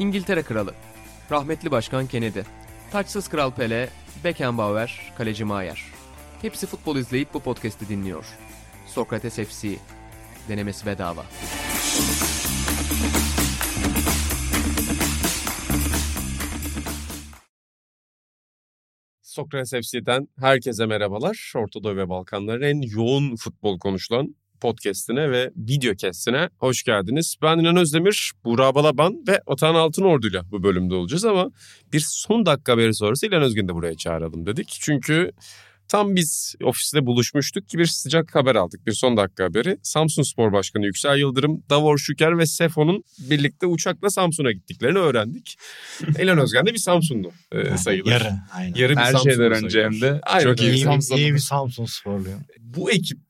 İngiltere Kralı, rahmetli Başkan Kennedy, taçsız Kral Pele, Beckenbauer, Kaleci Maier. Hepsi futbol izleyip bu podcast'i dinliyor. Sokrates FC, denemesi bedava. Sokrates FC'den herkese merhabalar. Orta Doğu ve Balkanların en yoğun futbol konuşulan podcastine ve video kestine hoş geldiniz. Ben İnan Özdemir, Buğra Balaban ve Otan Altınordu'yla bu bölümde olacağız ama bir son dakika haberi sonrası İlhan Özgün'ü de buraya çağıralım dedik. Çünkü tam biz ofiste buluşmuştuk ki bir sıcak haber aldık. Bir son dakika haberi. Samsun Spor Başkanı Yüksel Yıldırım, Davor Şüker ve Sefo'nun birlikte uçakla Samsun'a gittiklerini öğrendik. İlhan Özgen de bir Samsunlu e, sayılır. Yarı. Aynen. Yarı bir Her Samsunlu şeyden önce hem de Aynen çok iyi iyi, iyi bir Samsun sporluyum. Bu ekip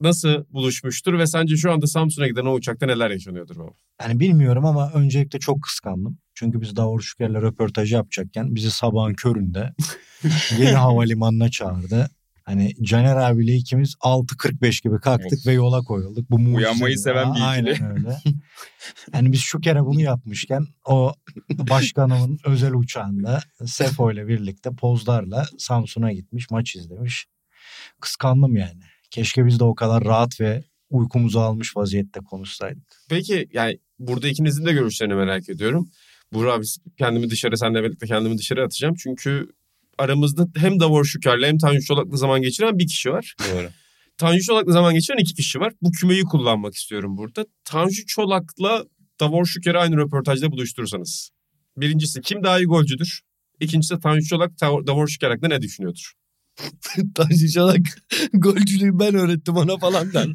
nasıl buluşmuştur ve sence şu anda Samsun'a giden o uçakta neler yaşanıyordur baba? Yani bilmiyorum ama öncelikle çok kıskandım. Çünkü biz Davor Şüker'le röportajı yapacakken bizi sabahın köründe yeni havalimanına çağırdı. Hani Caner abiyle ikimiz 6.45 gibi kalktık Of. ve yola koyulduk. Bu Uyanmayı ya. seven bir ikili. Aynen öyle. Yani biz şu kere bunu yapmışken o başkanımın özel uçağında Sefo ile birlikte pozlarla Samsun'a gitmiş maç izlemiş. Kıskandım yani. Keşke biz de o kadar rahat ve uykumuzu almış vaziyette konuşsaydık. Peki yani burada ikinizin de görüşlerini merak ediyorum. Burak biz kendimi dışarı seninle birlikte kendimi dışarı atacağım. Çünkü aramızda hem Davor Şüker'le hem Tanju Çolak'la zaman geçiren bir kişi var. Doğru. Tanju Çolak'la zaman geçiren iki kişi var. Bu kümeyi kullanmak istiyorum burada. Tanju Çolak'la Davor Şüker'i aynı röportajda buluşturursanız. Birincisi kim daha iyi golcüdür? İkincisi Tanju Çolak Davor Şüker hakkında ne düşünüyordur? Tanju Çolak golcülüğü ben öğrettim ona falan der.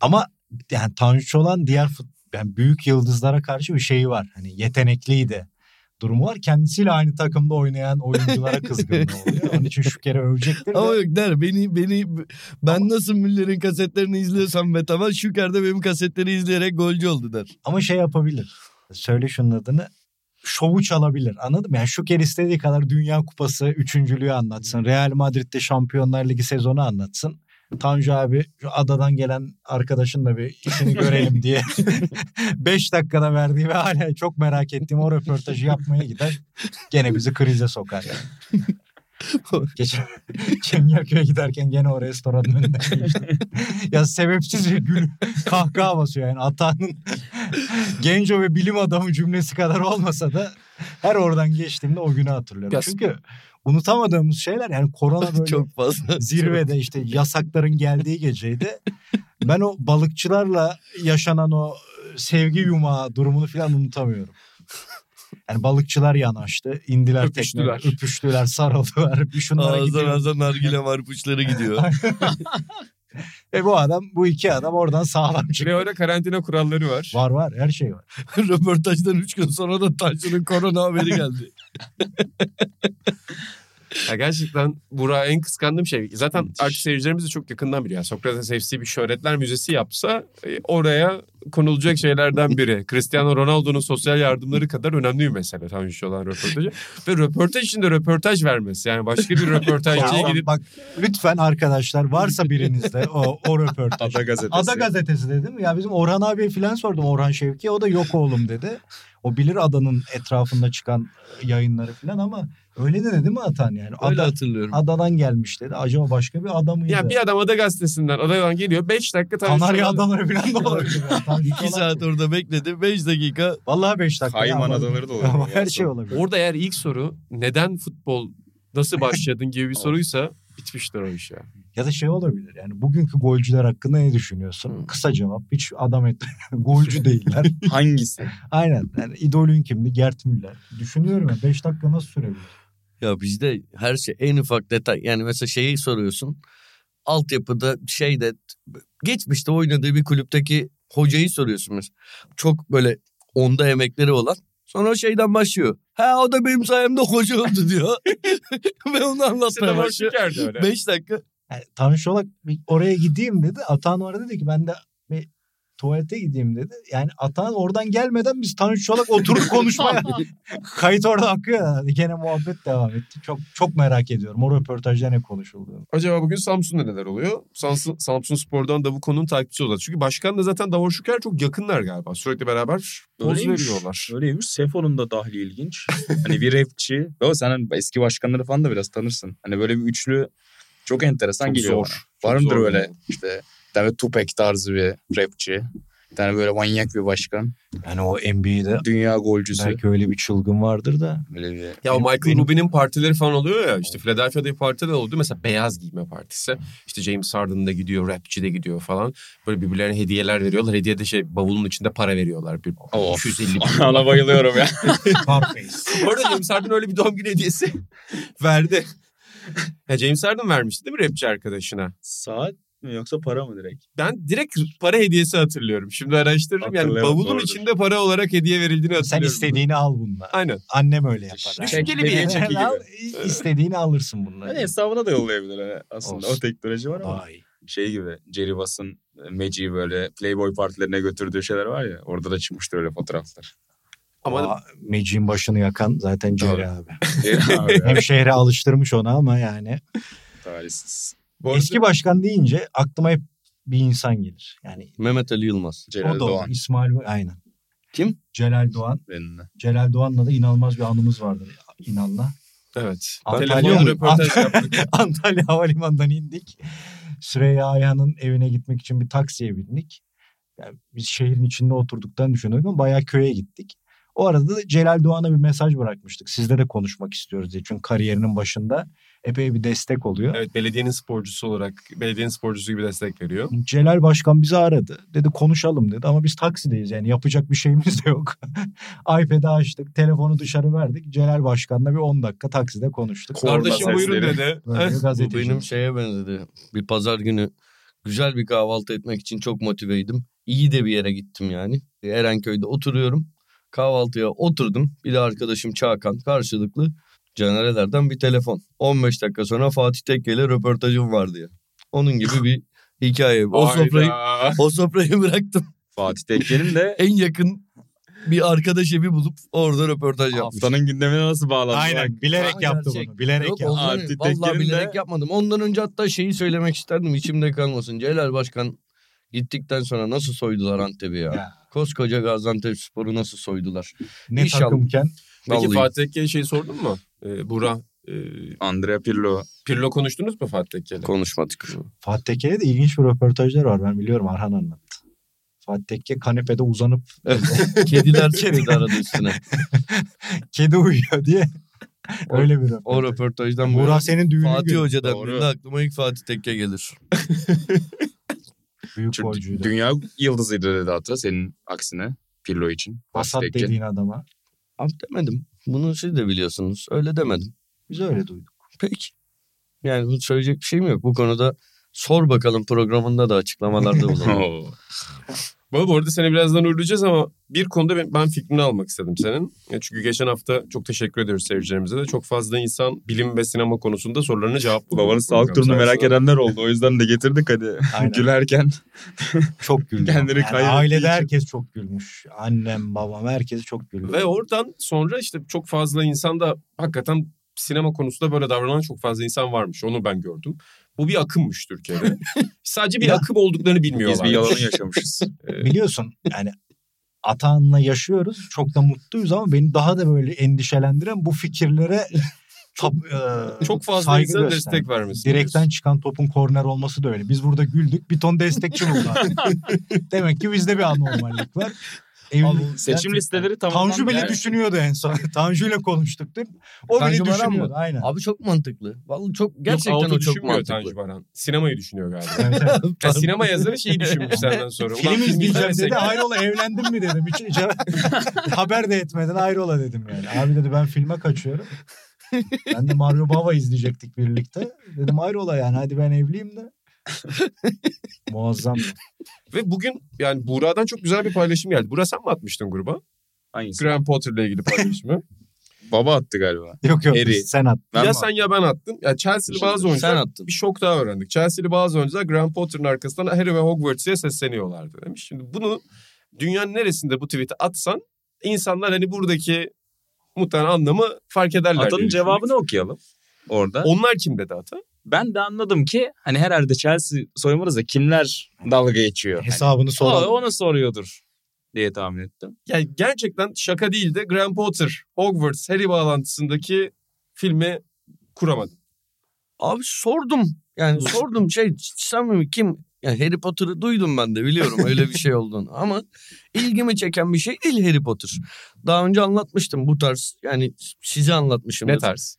Ama yani Tanju Çolak'ın diğer fut, yani büyük yıldızlara karşı bir şeyi var. Hani yetenekliydi durumu var. Kendisiyle aynı takımda oynayan oyunculara kızgınlığı oluyor. Onun için şu kere övecektir de. Ama yok der beni beni ben nasıl Müller'in kasetlerini izliyorsam ve tamam Şüker de benim kasetleri izleyerek golcü oldu der. Ama şey yapabilir. Söyle şunun adını. Şovu çalabilir anladın mı? Yani şu kere istediği kadar Dünya Kupası üçüncülüğü anlatsın. Real Madrid'de Şampiyonlar Ligi sezonu anlatsın. Tanju abi şu adadan gelen arkadaşın da bir işini görelim diye 5 dakikada verdiği ve hala çok merak ettiğim o röportajı yapmaya gider. Gene bizi krize sokar yani. Geçen Çengelköy'e giderken gene o restoranın önünden geçtim. ya sebepsiz bir gül kahkaha basıyor yani. Ata'nın genco ve bilim adamı cümlesi kadar olmasa da her oradan geçtiğimde o günü hatırlıyorum. Ya- Çünkü unutamadığımız şeyler yani korona böyle Çok fazla. zirvede işte yasakların geldiği geceydi. Ben o balıkçılarla yaşanan o sevgi yumağı durumunu falan unutamıyorum. Yani balıkçılar yanaştı, indiler Öpüştüler. tekneye, öpüştüler, sarıldılar. Bir şunlara Ağızdan gidiyor. ağızdan nargile marpuçları gidiyor. Ve bu adam, bu iki adam oradan sağlam Ve çıkıyor. orada karantina kuralları var. Var var, her şey var. Röportajdan 3 gün sonra da Tanju'nun korona haberi geldi. Ya gerçekten Burak'a en kıskandığım şey. Zaten artık seyircilerimiz de çok yakından biliyor. Yani Sokrates FC bir şöhretler müzesi yapsa e, oraya konulacak şeylerden biri. Cristiano Ronaldo'nun sosyal yardımları kadar önemli bir mesele Tanju olan röportajı. Ve röportaj içinde röportaj vermesi. Yani başka bir röportajcıya Ya gidip bak lütfen arkadaşlar varsa birinizde o, o röportaj. Ada gazetesi. Ada gazetesi dedim. Ya bizim Orhan abi falan sordum Orhan Şevki. O da yok oğlum dedi. O bilir adanın etrafında çıkan yayınları falan ama öyle de dedi mi Atan yani? Öyle Ada, hatırlıyorum. adadan gelmiş dedi. Acaba başka bir ada mıydı? ya bir adam Ada gazetesinden Adadan geliyor. 5 dakika Tanju Kanarya adaları falan da olabilir. Tanju 2 Çolak- saat orada bekledi. 5 dakika Vallahi 5 dakika. Kayman adaları da olabilir. Her şey olabilir. Orada eğer ilk soru neden futbol nasıl başladın gibi bir soruysa bitmiştir o iş ya. Ya da şey olabilir yani bugünkü golcüler hakkında ne düşünüyorsun? Hı. Kısa cevap. Hiç adam et golcü değiller. Hangisi? Aynen. Yani idolün kimdi? Gert Müller. Düşünüyorum ya 5 dakika nasıl sürebilir? Ya bizde her şey en ufak detay. Yani mesela şeyi soruyorsun. Altyapıda şeyde geçmişte oynadığı bir kulüpteki hocayı soruyorsun mesela. Çok böyle onda emekleri olan. Sonra şeyden başlıyor. Ha o da benim sayemde hoca oldu diyor. Ve onu anlatmaya başlıyor. 5 dakika. Yani Tanju Çolak bir oraya gideyim dedi. Atan orada dedi ki ben de bir tuvalete gideyim dedi. Yani Atan oradan gelmeden biz Tanju Çolak oturup konuşmaya kayıt orada akıyor. Yani. Gene muhabbet devam etti. Çok çok merak ediyorum. O röportajda ne konuşuldu? Acaba bugün Samsun'da neler oluyor? Samsun, Samsun Spor'dan da bu konunun takipçisi olacak. Çünkü başkan da zaten Davor Şüker çok yakınlar galiba. Sürekli beraber poz veriyorlar. Öyleymiş. Sefo'nun da dahli ilginç. hani bir rapçi. O sen hani eski başkanları falan da biraz tanırsın. Hani böyle bir üçlü çok enteresan Çok geliyor zor. bana. Var mıdır zor öyle yani. işte tane Tupac tarzı bir rapçi. Bir tane böyle manyak bir başkan. Yani o NBA'de Dünya golcüsü. belki öyle bir çılgın vardır da. Böyle bir... Ya o Michael benim- Rubin'in partileri falan oluyor ya. işte Philadelphia'da bir parti de oldu. Mesela beyaz giyme partisi. İşte James Harden da gidiyor, rapçi de gidiyor falan. Böyle birbirlerine hediyeler veriyorlar. Hediye de şey bavulun içinde para veriyorlar. Bir Of. 250 bin. Ona bayılıyorum ya. Bu arada James Harden öyle bir doğum günü hediyesi verdi. ya James Harden vermişti değil mi rapçi arkadaşına? Saat mi yoksa para mı direkt? Ben direkt para hediyesi hatırlıyorum. Şimdi araştırırım. Yani bavulun doğrudur. içinde para olarak hediye verildiğini Sen hatırlıyorum. istediğini al bununla. Aynen. Annem öyle yapar. Düşünceli bir Çek- hediye. gibi. Al, istediğini alırsın bununla. Hani hesabına da yollayabilir hani aslında. Olsun. O teknoloji var ama. İyi. Şey gibi Jerry Bass'ın e, Magic'i böyle Playboy partilerine götürdüğü şeyler var ya. Orada da çıkmıştı öyle fotoğraflar. Ama Ama Magic'in başını yakan zaten Jerry abi. Jerry abi Hem şehre alıştırmış onu ama yani. Talihsiz. Bu arada- Eski başkan deyince aklıma hep bir insan gelir. Yani Mehmet Ali Yılmaz. Celal o da. Doğan. İsmail aynen. Kim? Celal Doğan. Benim de. Celal Doğan'la da inanılmaz bir anımız vardır İnan'la. Evet. Antalya röportaj yaptık. Antalya Havalimanı'ndan indik. Süreyya Ayhan'ın evine gitmek için bir taksiye bindik. Yani biz şehrin içinde oturduktan düşünüyorduk ama bayağı köye gittik. O arada da Celal Doğan'a bir mesaj bırakmıştık. Sizle de konuşmak istiyoruz diye. Çünkü kariyerinin başında epey bir destek oluyor. Evet belediyenin sporcusu olarak belediyenin sporcusu gibi destek veriyor. Celal Başkan bizi aradı. Dedi konuşalım dedi ama biz taksideyiz yani yapacak bir şeyimiz de yok. iPad'i açtık, telefonu dışarı verdik. Celal Başkan'la bir 10 dakika takside konuştuk. Korna Kardeşim buyurun sesleri. dedi. Bu benim şeye benzedi. Bir pazar günü güzel bir kahvaltı etmek için çok motiveydim. İyi de bir yere gittim yani. Erenköy'de oturuyorum. Kahvaltıya oturdum. Bir de arkadaşım Çağkan karşılıklı. Canerelerden bir telefon. 15 dakika sonra Fatih Tekke ile röportajım var diye. Onun gibi bir hikaye. O sofrayı, Hayda. o sofrayı bıraktım. Fatih Tekke'nin de En yakın bir arkadaş evi bulup orada röportaj yapmış. haftanın gündemine nasıl bağlandı? Aynen bilerek Aa, yaptı gerçek. bunu. Bilerek Yok yaptı. vallahi Tekke'nin bilerek de- yapmadım. Ondan önce hatta şeyi söylemek isterdim içimde kalmasın. Celal Başkan gittikten sonra nasıl soydular Antep'i ya. Ya. Koskoca Gaziantep Spor'u nasıl soydular. Ne İnşallah. takımken Peki Vallahi. Fatih Tekke'ye şey sordun mu? Ee, Burak, e, Andrea Pirlo. Pirlo konuştunuz mu Fatih Tekke'yle? Konuşmadık. Fatih Tekke'yle de ilginç bir röportajlar var. Ben biliyorum Arhan anlattı. Fatih Tekke kanepede uzanıp Kediler çıkıyordu arada üstüne. kedi uyuyor diye. Öyle bir röportaj. O röportajdan böyle Burak senin düğünün Fatih günü. Hoca Doğru. dendiğinde aklıma ilk Fatih Tekke gelir. Büyük Çünkü golcüydü. dünya yıldızıydı dedi hatta senin aksine Pirlo için. Tekke. dediğin adama. Abi demedim. Bunu siz de biliyorsunuz. Öyle demedim. Biz öyle duyduk. Peki. Yani söyleyecek bir şeyim yok. Bu konuda sor bakalım programında da açıklamalarda bulunun. Bu bu arada seni birazdan uğurlayacağız ama bir konuda ben, ben fikrini almak istedim senin. Ya Çünkü geçen hafta çok teşekkür ediyoruz seyircilerimize de. Çok fazla insan bilim ve sinema konusunda sorularını cevapladı. Babanın sağlık durumunu merak edenler oldu. O yüzden de getirdik hadi. Gülerken. Çok güldü. Kendini Yani ailede için. herkes çok gülmüş. Annem, babam herkes çok güldü. Ve oradan sonra işte çok fazla insan da hakikaten sinema konusunda böyle davranan çok fazla insan varmış. Onu ben gördüm. Bu bir akımmış Türkiye'de. Sadece bir Ya. akım olduklarını Biz bilmiyorlar. bir yalanı yaşamışız. Ee, Biliyorsun yani Atahan'la yaşıyoruz. Çok da mutluyuz ama beni daha da böyle endişelendiren bu fikirlere tap, e, çok fazla saygı insan göster. destek vermesi. Direkten çıkan topun korner olması da öyle. Biz burada güldük. Bir ton destekçi buldu. Demek ki bizde bir anormallik var. Evlilikten- Seçim listeleri tamamen... Tanju bile Yani- düşünüyordu en son. Tanju ile konuştuk değil mi? O Tanju bile Baran mı? düşünüyordu. Aynen. Abi çok mantıklı. Vallahi çok Yok, gerçekten auto o çok düşünmüyor mantıklı. Tanju Baran. Sinemayı düşünüyor galiba. Evet, evet. Ya sinema yazarı şeyi düşünmüş senden sonra. Ulan Film izleyeceğim izlemesek- dedi. Hayrola evlendin mi dedim. Hiç, hiç haber de etmeden hayrola dedim yani. Abi dedi ben filme kaçıyorum. Ben de Mario Bava izleyecektik birlikte. Dedim hayrola yani hadi ben evliyim de. Muazzam. Ve bugün yani Buğra'dan çok güzel bir paylaşım geldi. Buğra sen mi atmıştın gruba? Hangisi? Graham Potter'la ilgili paylaşımı. Baba attı galiba. Yok yok Harry. sen at. Ben ya sen ya ben attım. Ya Chelsea'li bazı Sen oyuncular attın. bir şok daha öğrendik. Chelsea'li bazı oyuncular Graham Potter'ın arkasından Harry ve Hogwarts diye sesleniyorlardı demiş. Şimdi bunu dünyanın neresinde bu tweet'i atsan insanlar hani buradaki muhtemelen anlamı fark ederler. Atanın cevabını okuyalım orada. Onlar kim dedi Ata? Ben de anladım ki hani herhalde Chelsea soyunmada kimler dalga geçiyor. Hesabını Hani, soralım. o, onu soruyordur diye tahmin ettim. Yani gerçekten şaka değil de Graham Potter, Hogwarts, Harry bağlantısındaki filmi kuramadım. Abi sordum. Yani sordum şey samimi kim? Yani Harry Potter'ı duydum ben de biliyorum öyle bir şey olduğunu. Ama ilgimi çeken bir şey değil Harry Potter. Daha önce anlatmıştım bu tarz. Yani size anlatmışım. Ne tarz?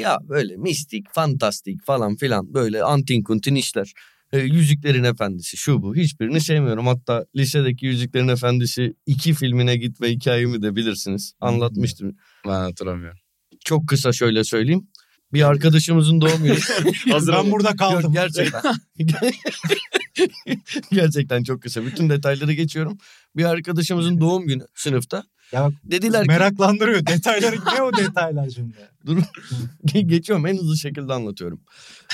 Ya böyle mistik, fantastik falan filan böyle antin kuntin işler. E, Yüzüklerin Efendisi şu bu hiçbirini sevmiyorum. Hatta lisedeki Yüzüklerin Efendisi iki filmine gitme hikayemi de bilirsiniz. Anlatmıştım. Ben hatırlamıyorum. Çok kısa şöyle söyleyeyim. Bir arkadaşımızın doğum günü. ben burada kaldım. Yok, gerçekten. gerçekten çok kısa. Bütün detayları geçiyorum. Bir arkadaşımızın doğum günü sınıfta. Ya Dediler ki Meraklandırıyor. Detayları ne o detaylar şimdi? Dur. Geçiyorum en hızlı şekilde anlatıyorum.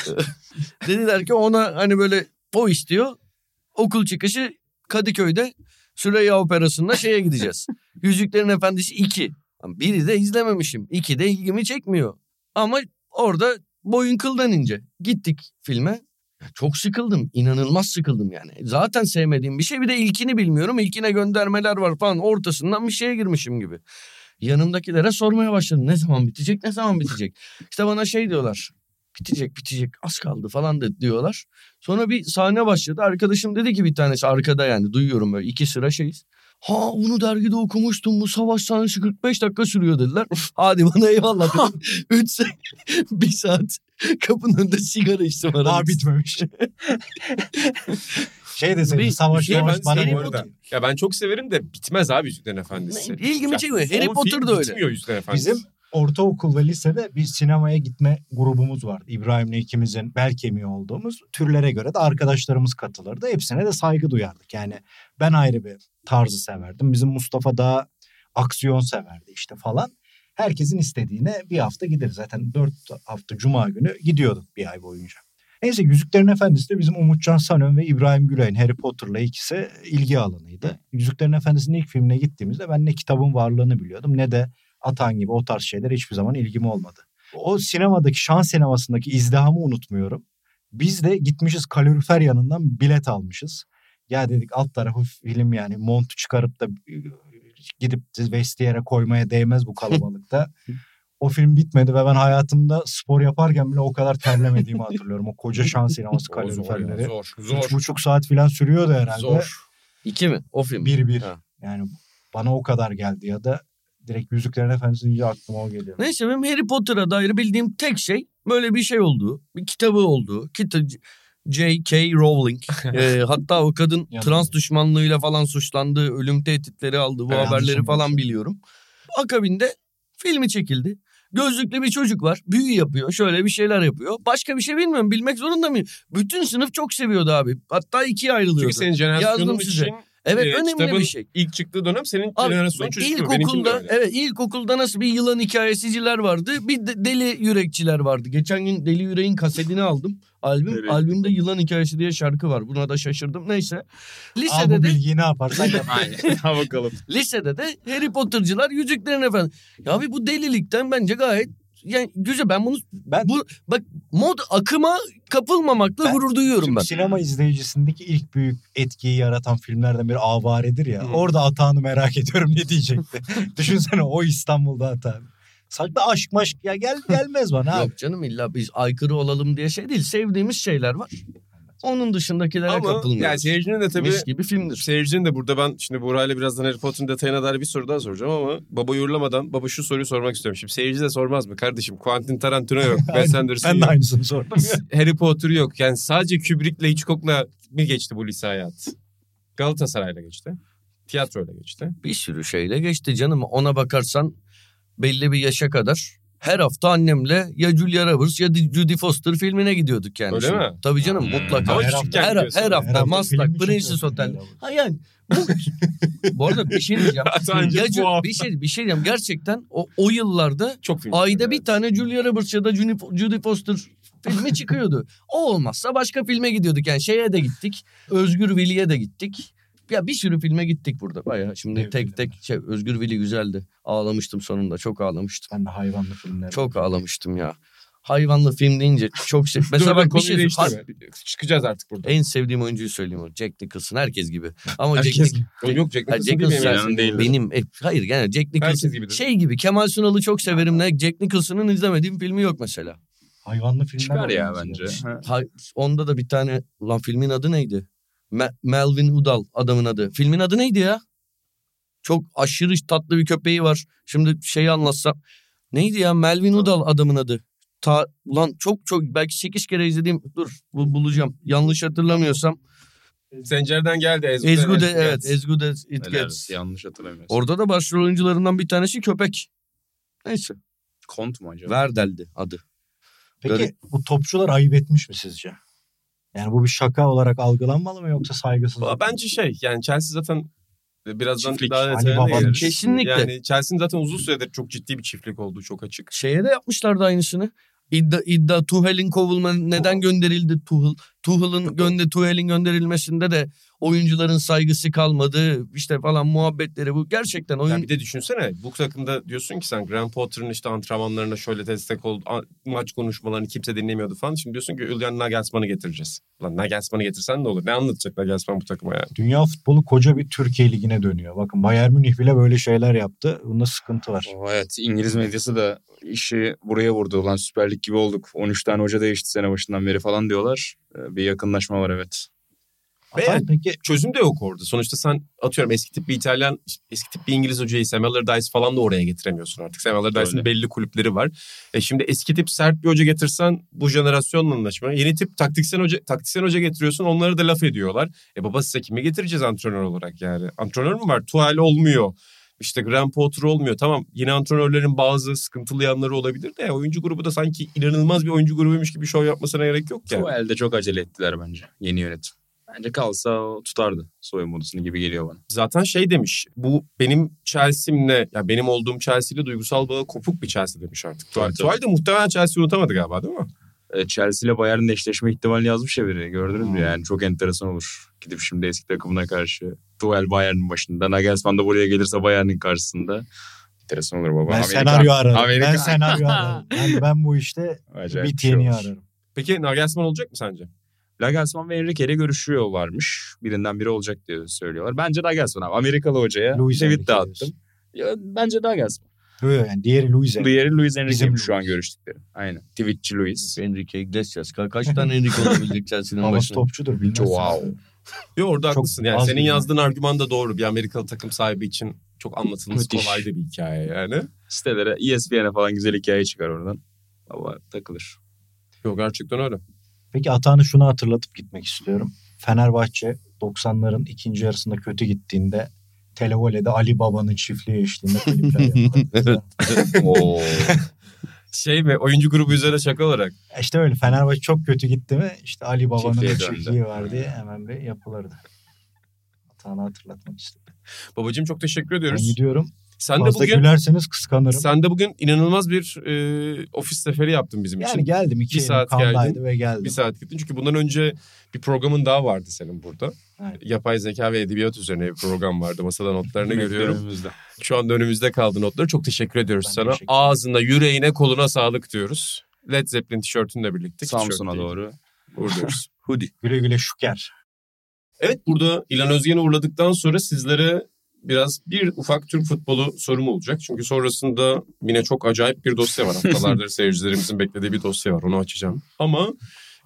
Dediler ki ona hani böyle o istiyor. Okul çıkışı Kadıköy'de Süreyya Operası'nda şeye gideceğiz. Yüzüklerin Efendisi 2. Biri de izlememişim. İki de ilgimi çekmiyor. Ama orada boyun kıldan ince. Gittik filme. Çok sıkıldım. inanılmaz sıkıldım yani. Zaten sevmediğim bir şey. Bir de ilkini bilmiyorum. İlkine göndermeler var falan. Ortasından bir şeye girmişim gibi. Yanımdakilere sormaya başladım. Ne zaman bitecek, ne zaman bitecek? İşte bana şey diyorlar. Bitecek, bitecek, az kaldı falan da diyorlar. Sonra bir sahne başladı. Arkadaşım dedi ki bir tanesi arkada yani duyuyorum böyle iki sıra şeyiz. Ha bunu dergide okumuştum bu savaş sahnesi 45 dakika sürüyor dediler. Hadi bana eyvallah dedim. 3 bir saat kapının önünde sigara içtim Daha aralıksız. bitmemiş. şey deseydin savaş savaş ben bana seni bu arada-. Ya ben çok severim de bitmez abi Yüzüklerin Efendisi. İlgimi çekmiyor. Harry Potter da öyle. Bitmiyor Yüzüklerin Efendisi. Bizim ortaokul ve lisede bir sinemaya gitme grubumuz vardı. İbrahim'le ikimizin bel kemiği olduğumuz türlere göre de arkadaşlarımız katılırdı. Hepsine de saygı duyardık. Yani ben ayrı bir tarzı severdim. Bizim Mustafa daha aksiyon severdi işte falan. Herkesin istediğine bir hafta gideriz. Zaten dört hafta cuma günü gidiyorduk bir ay boyunca. Neyse Yüzüklerin Efendisi de bizim Umutcan Sanön ve İbrahim Gülay'ın Harry Potter'la ikisi ilgi alanıydı. Yüzüklerin Efendisi'nin ilk filmine gittiğimizde ben ne kitabın varlığını biliyordum ne de Atan gibi o tarz şeyler hiçbir zaman ilgim olmadı. O sinemadaki şan sinemasındaki izdihamı unutmuyorum. Biz de gitmişiz kalorifer yanından bilet almışız. Ya dedik alt tarafı film yani montu çıkarıp da gidip vestiyere koymaya değmez bu kalabalıkta. o film bitmedi ve ben hayatımda spor yaparken bile o kadar terlemediğimi hatırlıyorum. O koca şan sineması O zor kaloriferleri. Zor, Üç buçuk saat falan sürüyordu herhalde. zor. İki mi? O film. Bir bir. Ha. Yani bana o kadar geldi ya da direkt Yüzüklerin Efendisi deyince aklıma o geliyor. Neyse benim Harry Potter'a dair bildiğim tek şey böyle bir şey olduğu. Bir kitabı olduğu. Kita J.K. Rowling. Ee, hatta o kadın trans düşmanlığıyla falan suçlandı. Ölüm tehditleri aldı. Bu Evet, haberleri falan anlamışım. biliyorum. Akabinde filmi çekildi. Gözlüklü bir çocuk var. Büyü yapıyor. Şöyle bir şeyler yapıyor. Başka bir şey bilmiyorum. Bilmek zorunda mıyım? Bütün sınıf çok seviyordu abi. Hatta ikiye ayrılıyordu. Çünkü senin jenerasyonun için evet e, önemli kitabın bir şey. ilk çıktığı dönem senin Abi, jenerasyonun bak, çocukluğu. İlkokulda öyle. evet ilkokulda nasıl bir yılan hikayesiciler vardı. Bir de deli yürekçiler vardı. Geçen gün Deli Yüreğin kasetini aldım. Albüm Evet. albümde yılan hikayesi diye şarkı var. Buna da şaşırdım. Neyse. Al Lisede bu de bilgiyi ne yaparsan yap. ha bakalım. lisede de Harry Potter'cılar Yüzüklerin Efendisi. Ya abi bu delilikten bence gayet yani güzel ben bunu Ben bu bak mod akıma kapılmamakla Ben- gurur duyuyorum ben. sinema izleyicisindeki ilk büyük etkiyi yaratan filmlerden biri Avare'dir ya. Hı. Orada Atağan'ı merak ediyorum ne diyecekti. Düşünsene o İstanbul'da Atağan. Sakla aşk maşk ya gel gelmez bana abi. Yok canım illa biz aykırı olalım diye şey değil. Sevdiğimiz şeyler var. Onun dışındakilere Ama kapılmıyoruz. yani seyircinin de tabii Mis gibi filmdir. Seyircinin de burada ben şimdi Buray'la birazdan Harry Potter'ın detayına dair bir soru daha soracağım ama baba yorulamadan baba şu soruyu sormak istiyorum. Şimdi seyirci de sormaz mı kardeşim? Quentin Tarantino yok. Wes Anderson ben de yok. aynısını sordum. Harry Potter yok. Yani sadece Kubrick'le Hitchcock'la mı geçti bu lise hayat? Galatasaray'la geçti. Tiyatroyla geçti. Bir sürü şeyle geçti canım. Ona bakarsan belli bir yaşa kadar her hafta annemle ya Julia Roberts ya Judy Foster filmine gidiyorduk yani. Öyle Şimdi. mi? Tabii canım Hmm. mutlaka. Ama her, küçükken her, hafta Her hafta Maslak, film Princess Hotel. yani. Ha yani bu, bu arada bir şey diyeceğim. Ya bu hafta. bir şey bir şey diyeceğim. Gerçekten o, o yıllarda Çok ayda çıkıyor, bir tane Julia Roberts ya da Judy, Judy Foster filmi çıkıyordu. o olmazsa başka filme gidiyorduk. Yani şeye de gittik. Özgür Veli'ye de gittik. Ya bir sürü filme gittik burada. Bayağı şimdi Evet, tek tek şey Özgür Veli güzeldi. Ağlamıştım sonunda. Çok ağlamıştım. Ben de hayvanlı filmler. Çok ağlamıştım ya. Hayvanlı film deyince çok şey. Mesela bak bir konuyu şey değiştirme. Çıkacağız artık burada. en sevdiğim oyuncuyu söyleyeyim o. Jack Nicholson herkes gibi. Ama Herkes Jack, gibi. Yok Jack Nicholson Jack? Nicholson Yani değil. benim e, hayır yani Jack Nicholson Herkes gibidir. şey gibi Kemal Sunal'ı çok severim ne Jack Nicholson'ın izlemediğim filmi yok mesela. Hayvanlı filmler Çıkar ya bence. Ha, onda da bir tane lan filmin adı neydi? Me- Melvin Udall adamın adı. Filmin adı neydi ya? Çok aşırı tatlı bir köpeği var. Şimdi şeyi anlatsam. Neydi ya Melvin Udall adamın adı. Ta, lan çok çok belki 8 kere izlediğim dur bu, bulacağım. Yanlış hatırlamıyorsam. Sencer'den geldi. Ezgu, Ezgu de Ezgu evet geldi. Ezgu de It Gets. yanlış hatırlamıyorsun. Orada da başrol oyuncularından bir tanesi köpek. Neyse. Kont mu acaba? Verdel'di adı. Peki Garip. bu topçular ayıp etmiş mi sizce? Yani bu bir şaka olarak algılanmalı mı yoksa saygısızlık? mı? Bence şey yani Chelsea zaten birazdan Çiftlik. daha Ali detayına Baba'nın geliriz. Kesinlikle. Yani Chelsea'nin zaten uzun süredir çok ciddi bir çiftlik olduğu çok açık. Şeye de yapmışlardı aynısını. İddia, iddia Tuhel'in kovulma neden gönderildi Tuhel? Tuhel'in gönde Tuhel'in gönderilmesinde de oyuncuların saygısı kalmadı. işte falan muhabbetleri bu. Gerçekten oyun Ya bir de düşünsene bu takımda diyorsun ki sen Graham Potter'ın işte antrenmanlarına şöyle destek oldu. Maç konuşmalarını kimse dinlemiyordu falan. Şimdi diyorsun ki Julian Nagelsmann'ı getireceğiz. Lan Nagelsmann'ı getirsen ne olur? Ne anlatacak Nagelsmann bu takıma yani? Dünya futbolu koca bir Türkiye ligine dönüyor. Bakın Bayern Münih bile böyle şeyler yaptı. Bunda sıkıntı var. Oh, evet İngiliz medyası da işi buraya vurdu. Lan Süper Lig gibi olduk. 13 tane hoca değişti sene başından beri falan diyorlar. Ee, Bir yakınlaşma var evet. Ve yani peki çözüm de yok orada. Sonuçta sen atıyorum eski tip bir İtalyan, eski tip bir İngiliz hocayı Sam Allardyce falan da oraya getiremiyorsun artık. Sam Allardyce'ın belli kulüpleri var. E şimdi eski tip sert bir hoca getirsen bu jenerasyonla anlaşma. Yeni tip taktiksel hoca, taktiksel hoca getiriyorsun onları da laf ediyorlar. E baba size kimi getireceğiz antrenör olarak yani? Antrenör mü var? Tuval olmuyor. İşte Graham Potter olmuyor. Tamam yeni antrenörlerin bazı sıkıntılı yanları olabilir de oyuncu grubu da sanki inanılmaz bir oyuncu grubuymuş gibi şov yapmasına gerek yok yani. Bu elde çok acele ettiler bence yeni yönetim. Bence kalsa tutardı soyunma odasını gibi geliyor bana. zaten şey demiş. Bu benim Chelsea'mle ya benim olduğum Chelsea ile duygusal bağı kopuk bir Chelsea demiş artık. Tuval, Tuval de muhtemelen Chelsea unutamadı galiba değil mi? E, Chelsea ile Bayern'in eşleşme ihtimali yazmış ya biri. Gördünüz mü? Hmm. Yani çok enteresan olur. Gidip şimdi eski takımına karşı. Tuchel Bayern'in başında. Nagelsmann da buraya gelirse Bayern'in karşısında. Enteresan olur baba. ben Amerika- senaryo ararım. Amerika- Ben senaryo ararım. Ben, ben bu işte Acayip bir şey ararım. Peki Nagelsmann olacak mı sence? Nagelsmann ve Enrique ile görüşüyorlarmış. Birinden biri olacak diye söylüyorlar. Bence Nagelsmann abi. Amerikalı hocaya Luis tweet dağıttım. Ya, bence Nagelsmann. Yok, yani diğeri Luis Enrique. Diğeri Luis Enrique Bizim şu an görüştükleri. Aynen. Tweetçi Luis. Enrique Iglesias. Ka- kaç tane Enrique olabilecek Chelsea'nin başına? topçudur bilmezsin. Wow. Yo orada Çok haklısın. Yani senin yazdığın argüman da doğru. Bir Amerikalı takım sahibi için çok anlatılması kolay da bir hikaye yani. Sitelere ESPN'e falan güzel hikaye çıkar oradan. Ama takılır. Yok gerçekten öyle. Peki Atan'ı şunu hatırlatıp gitmek istiyorum. Fenerbahçe 90'ların ikinci yarısında kötü gittiğinde Televole'de Ali Baba'nın çiftliği eşliğinde klipler yapıldı. Oo. Şey mi oyuncu grubu üzerine şaka olarak. işte öyle Fenerbahçe çok kötü gitti mi işte Ali Baba'nın döndü. çiftliği var diye hemen bir yapılırdı. Atan'ı hatırlatmak istedim. Babacığım çok teşekkür Ben ediyoruz. gidiyorum. Sen de Fazla bugün gülerseniz kıskanırım. sen de bugün inanılmaz bir e, ofis seferi yaptın bizim yani için. geldim iki Bir saat geldin, ve geldim. Bir saat gittin. Çünkü bundan önce bir programın daha vardı senin burada. Evet. Yapay zeka ve edebiyat üzerine bir program vardı. Masada notlarını görüyorum. Önümüzde. Şu anda önümüzde kaldı notları. Çok teşekkür ediyoruz Ben sana. teşekkür. Ağzına, yüreğine, koluna sağlık diyoruz. Led Zeppelin tişörtünle birlikte. Samsun'a doğru. Uğurluyoruz. Hoodie. Güle güle şuker. evet burada İlan Özgen'i uğurladıktan sonra sizlere biraz bir ufak Türk futbolu sorum olacak. Çünkü sonrasında yine çok acayip bir dosya var. Haftalardır seyircilerimizin beklediği bir dosya var. Onu açacağım. Ama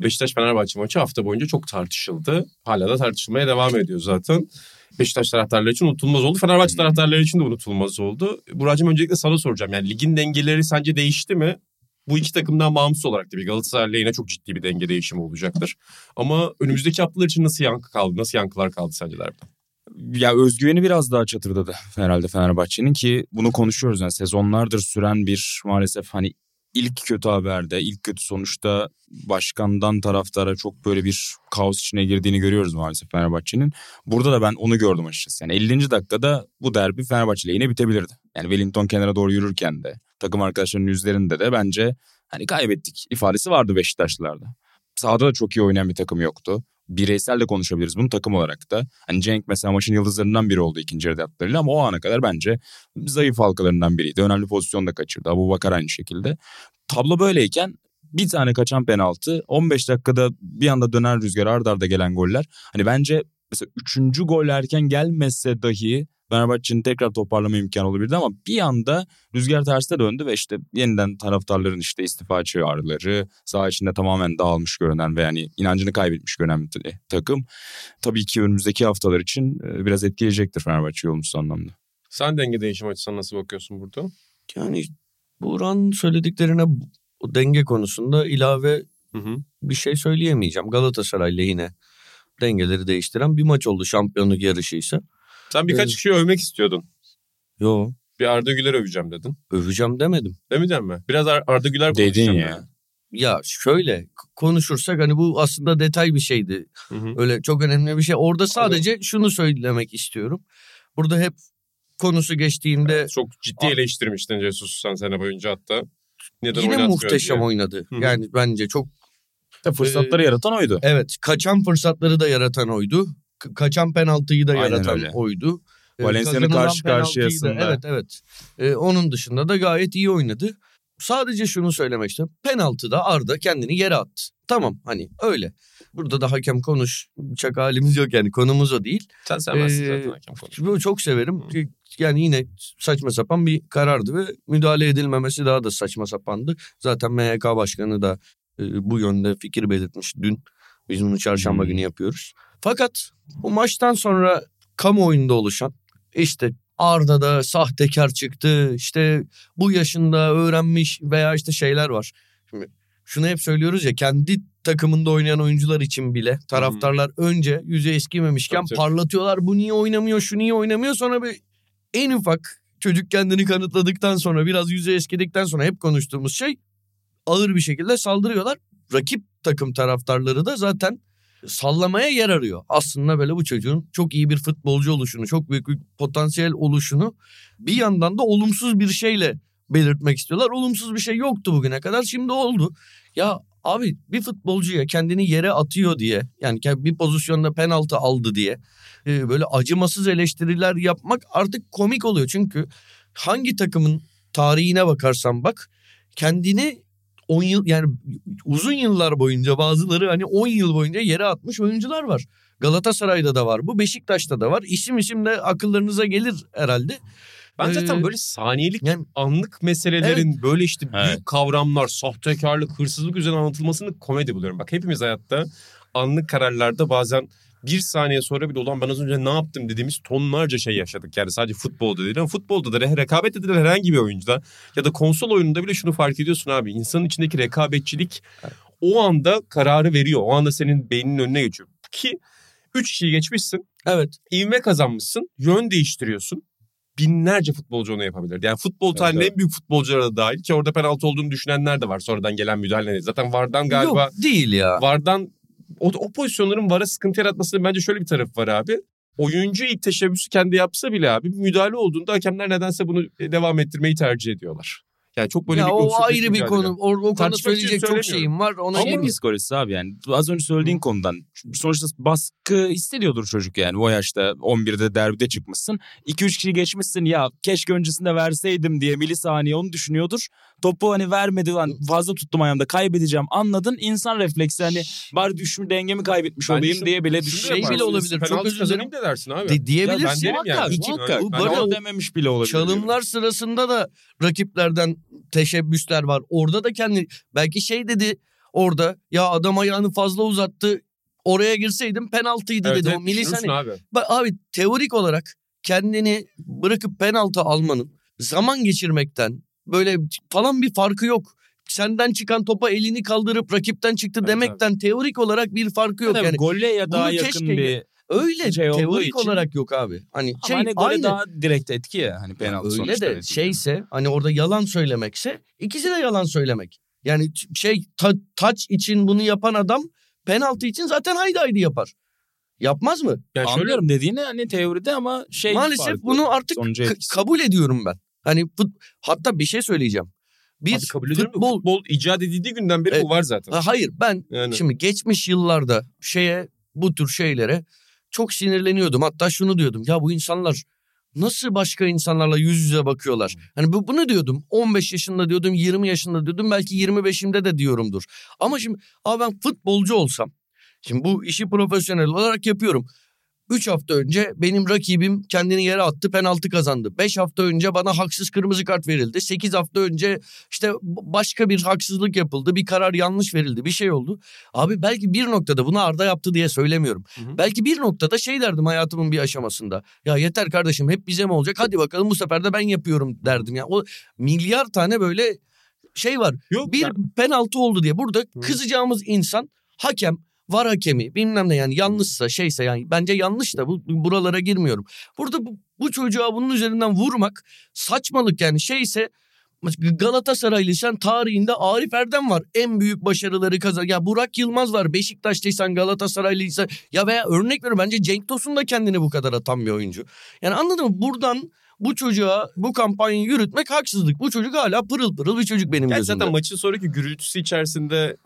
Beşiktaş-Fenerbahçe maçı hafta boyunca çok tartışıldı. Hala da tartışılmaya devam ediyor zaten. Beşiktaş taraftarları için unutulmaz oldu. Fenerbahçe taraftarları için de unutulmaz oldu. Buracığım öncelikle sana soracağım. Yani ligin dengeleri sence değişti mi? Bu iki takımdan bağımsız olarak tabii Galatasaray'la yine çok ciddi bir denge değişimi olacaktır. Ama önümüzdeki haftalar için nasıl yankı kaldı? Nasıl yankılar kaldı sence derbiden? Ya özgüveni biraz daha çatırdadı herhalde Fenerbahçe'nin ki bunu konuşuyoruz yani sezonlardır süren bir maalesef hani ilk kötü haberde, ilk kötü sonuçta başkandan taraftara çok böyle bir kaos içine girdiğini görüyoruz maalesef Fenerbahçe'nin. Burada da ben onu gördüm açıkçası. Yani 50. dakikada bu derbi Fenerbahçe ile yine bitebilirdi. Yani Wellington kenara doğru yürürken de takım arkadaşlarının yüzlerinde de bence hani kaybettik ifadesi vardı Beşiktaşlılarda. Sahada da çok iyi oynayan bir takım yoktu. Bireysel de konuşabiliriz bunu takım olarak da. Hani Cenk mesela maçın yıldızlarından biri oldu ikinci yarıda ama o ana kadar bence zayıf halkalarından biriydi. Önemli pozisyon da kaçırdı. Abu Bakar aynı şekilde. Tablo böyleyken bir tane kaçan penaltı 15 dakikada bir anda dönen rüzgar ardarda arda gelen goller. Hani bence mesela üçüncü gol erken gelmese dahi Fenerbahçe'nin tekrar toparlama imkanı olabilirdi ama bir anda rüzgar tersine döndü ve işte yeniden taraftarların işte istifa çağrıları, saha içinde tamamen dağılmış görünen ve yani inancını kaybetmiş görünen bir takım. Tabii ki önümüzdeki haftalar için e, biraz etkileyecektir Fenerbahçe olumsuz anlamda. Sen denge değişim açısından nasıl bakıyorsun burada? Yani Buran söylediklerine o denge konusunda ilave Hı hı. bir şey söyleyemeyeceğim. Galatasaray lehine dengeleri değiştiren bir maç oldu şampiyonluk yarışıysa. Sen birkaç Evet. kişiyi övmek istiyordun. Yo Bir Arda Güler öveceğim dedin. öveceğim demedim. Demeyecek mi? Biraz Ar- Arda Güler Dedin konuşacağım ya. ben. Ya şöyle konuşursak hani bu aslında detay bir şeydi. Hı hı. Öyle çok önemli bir şey. Orada sadece şunu söylemek istiyorum. Burada hep konusu geçtiğinde Çok ciddi Ar- eleştirmiştin Jesus sen sene boyunca hatta. Neden yine oynatmıyor muhteşem diye. oynadı. Hı hı. Yani bence çok Fırsatları yaratan oydu. evet kaçan fırsatları da yaratan oydu. Kaçan penaltıyı da Aynen yaratan öyle. oydu. Ee, Valencia'nın karşı penaltıyı da- karşıyasında. Evet evet. Ee, onun dışında da gayet iyi oynadı. Sadece şunu söylemek istiyorum. Penaltıda Arda kendini yere attı. Tamam hani öyle. Burada da hakem konuşacak halimiz yok yani konumuz o değil. Sen sevmezsin Ee, zaten hakem. Bunu çok severim. Yani yine saçma sapan bir karardı ve müdahale edilmemesi daha da saçma sapandı. Zaten MHK Başkanı da e, bu yönde fikir belirtmiş dün. Biz bunu çarşamba Hmm. günü yapıyoruz. Fakat bu maçtan sonra kamuoyunda oluşan işte Arda'da sahtekar çıktı. işte bu yaşında öğrenmiş veya işte şeyler var. Şimdi şunu hep söylüyoruz ya kendi takımında oynayan oyuncular için bile taraftarlar önce yüzü eskimemişken tabii. parlatıyorlar. Bu niye oynamıyor, şu niye oynamıyor sonra bir en ufak çocuk kendini kanıtladıktan sonra biraz yüzü eskidikten sonra hep konuştuğumuz şey ağır bir şekilde saldırıyorlar. Rakip takım taraftarları da zaten sallamaya yer arıyor. Aslında böyle bu çocuğun çok iyi bir futbolcu oluşunu, çok büyük bir potansiyel oluşunu bir yandan da olumsuz bir şeyle belirtmek istiyorlar. Olumsuz bir şey yoktu bugüne kadar şimdi oldu. Ya abi bir futbolcuya kendini yere atıyor diye yani bir pozisyonda penaltı aldı diye e, böyle acımasız eleştiriler yapmak artık komik oluyor. Çünkü hangi takımın tarihine bakarsan bak kendini 10 yıl yani uzun yıllar boyunca bazıları hani 10 yıl boyunca yere atmış oyuncular var. Galatasaray'da da var bu Beşiktaş'ta da var. İsim isim de akıllarınıza gelir herhalde. Ben zaten Ee, böyle saniyelik Yani anlık meselelerin böyle işte büyük Evet. kavramlar, sahtekarlık, hırsızlık üzerine anlatılmasını komedi buluyorum. Bak hepimiz hayatta anlık kararlarda bazen bir saniye sonra bile olan ben az önce ne yaptım dediğimiz tonlarca şey yaşadık. Yani sadece futbolda değil ama futbolda da re- rekabet edilen herhangi bir oyuncuda ya da konsol oyununda bile şunu fark ediyorsun abi. İnsanın içindeki rekabetçilik o anda kararı veriyor. O anda senin beyninin önüne geçiyor. Ki 3 kişiyi geçmişsin. evet ivme kazanmışsın. Yön değiştiriyorsun. Binlerce futbolcu onu yapabilir. Yani futbol tarihinin evet. en büyük futbolcuları da dahil ki orada penaltı olduğunu düşünenler de var. Sonradan gelen müdahale. Zaten Vardan galiba yok değil ya. Vardan o, o pozisyonların VAR'a sıkıntı yaratmasının bence şöyle bir tarafı var abi. Oyuncu ilk teşebbüsü kendi yapsa bile abi müdahale olduğunda hakemler nedense bunu e, devam ettirmeyi tercih ediyorlar. Yani çok böyle ya bir o ayrı bir konu. O, o konuda söyleyecek çok şeyim var. Ona Şey girmeyeyim. psikolojisi abi yani az önce söylediğin konudan sonuçta baskı hissediyordur çocuk yani o yaşta 11'de derbide çıkmışsın 2-3 kişi geçmişsin ya keşke öncesinde verseydim diye milisaniye onu düşünüyordur topu hani vermedi lan fazla tuttum ayağımda kaybedeceğim anladın insan refleksi hani bari düşmü dengemi kaybetmiş Bence olayım diye bile düşüyor. Şey bile olabilir, çok özür kazanayım da dersin abi. De, diyebilirsin. ben derim yani. Muhakkak, İki- muhakkak. Bu Ben böyle- onu dememiş bile olabilir. Çalımlar sırasında da rakiplerden teşebbüsler var. Orada da kendi belki şey dedi orada ya adam ayağını fazla uzattı. Oraya girseydim penaltıydı Evet, dedi. evet, o Milis hani- abi. Bak abi teorik olarak kendini bırakıp penaltı almanın zaman geçirmekten böyle falan bir farkı yok. Senden çıkan topa elini kaldırıp rakipten çıktı Evet, demekten teorik olarak bir farkı yok. Tabii, Yani golle ya daha yakın keşke- bir Öyle Şey teorik için- olarak yok abi. Hani Ama şey hani gole aynı. daha direkt etki ya. Hani penaltı Öyle sonuçta de neticede. şeyse hani orada yalan söylemekse ikisi de yalan söylemek. Yani şey ta, taç için bunu yapan adam penaltı için zaten haydi haydi yapar. Yapmaz mı? Yani şöyle Anlıyorum dediğini hani teoride ama şey Maalesef farklı. bunu artık kabul ediyorum ben. Hani fut, hatta bir şey söyleyeceğim. Bir Abi kabul futbol Futbol icat edildiği günden beri Evet. bu var zaten. Ha, hayır ben Yani. şimdi geçmiş yıllarda şeye bu tür şeylere çok sinirleniyordum. Hatta şunu diyordum ya bu insanlar nasıl başka insanlarla yüz yüze bakıyorlar? Hani bu, bunu diyordum 15 yaşında diyordum 20 yaşında diyordum belki 25'imde de diyorumdur. Ama şimdi abi ben futbolcu olsam şimdi bu işi profesyonel olarak yapıyorum. 3 hafta önce benim rakibim kendini yere attı penaltı kazandı. 5 hafta önce bana haksız kırmızı kart verildi. 8 hafta önce işte başka bir haksızlık yapıldı. Bir karar yanlış verildi. Bir şey oldu. Abi belki bir noktada bunu Arda yaptı diye söylemiyorum. Hı hı. Belki bir noktada şey derdim hayatımın bir aşamasında. Ya yeter kardeşim hep bize mi olacak? Hadi bakalım bu sefer de ben yapıyorum derdim. Ya o milyar tane böyle şey var. Yok Bir ya. penaltı oldu diye burada Hı. kızacağımız insan hakem var hakemi bilmem ne yani yanlışsa şeyse yani bence yanlış da bu buralara girmiyorum. Burada bu, bu çocuğa bunun üzerinden vurmak saçmalık yani şeyse Galatasaraylıysan tarihinde Arif Erdem var. En büyük başarıları kazan. Ya Burak Yılmaz var. Beşiktaşlıysan Galatasaraylıysan ya veya örnek veriyorum bence Cenk Tosun da kendini bu kadar atan bir oyuncu. Yani anladın mı? Buradan bu çocuğa bu kampanyayı yürütmek haksızlık. Bu çocuk hala pırıl pırıl bir çocuk benim Gerçi gözümde. zaten maçın sonraki gürültüsü içerisinde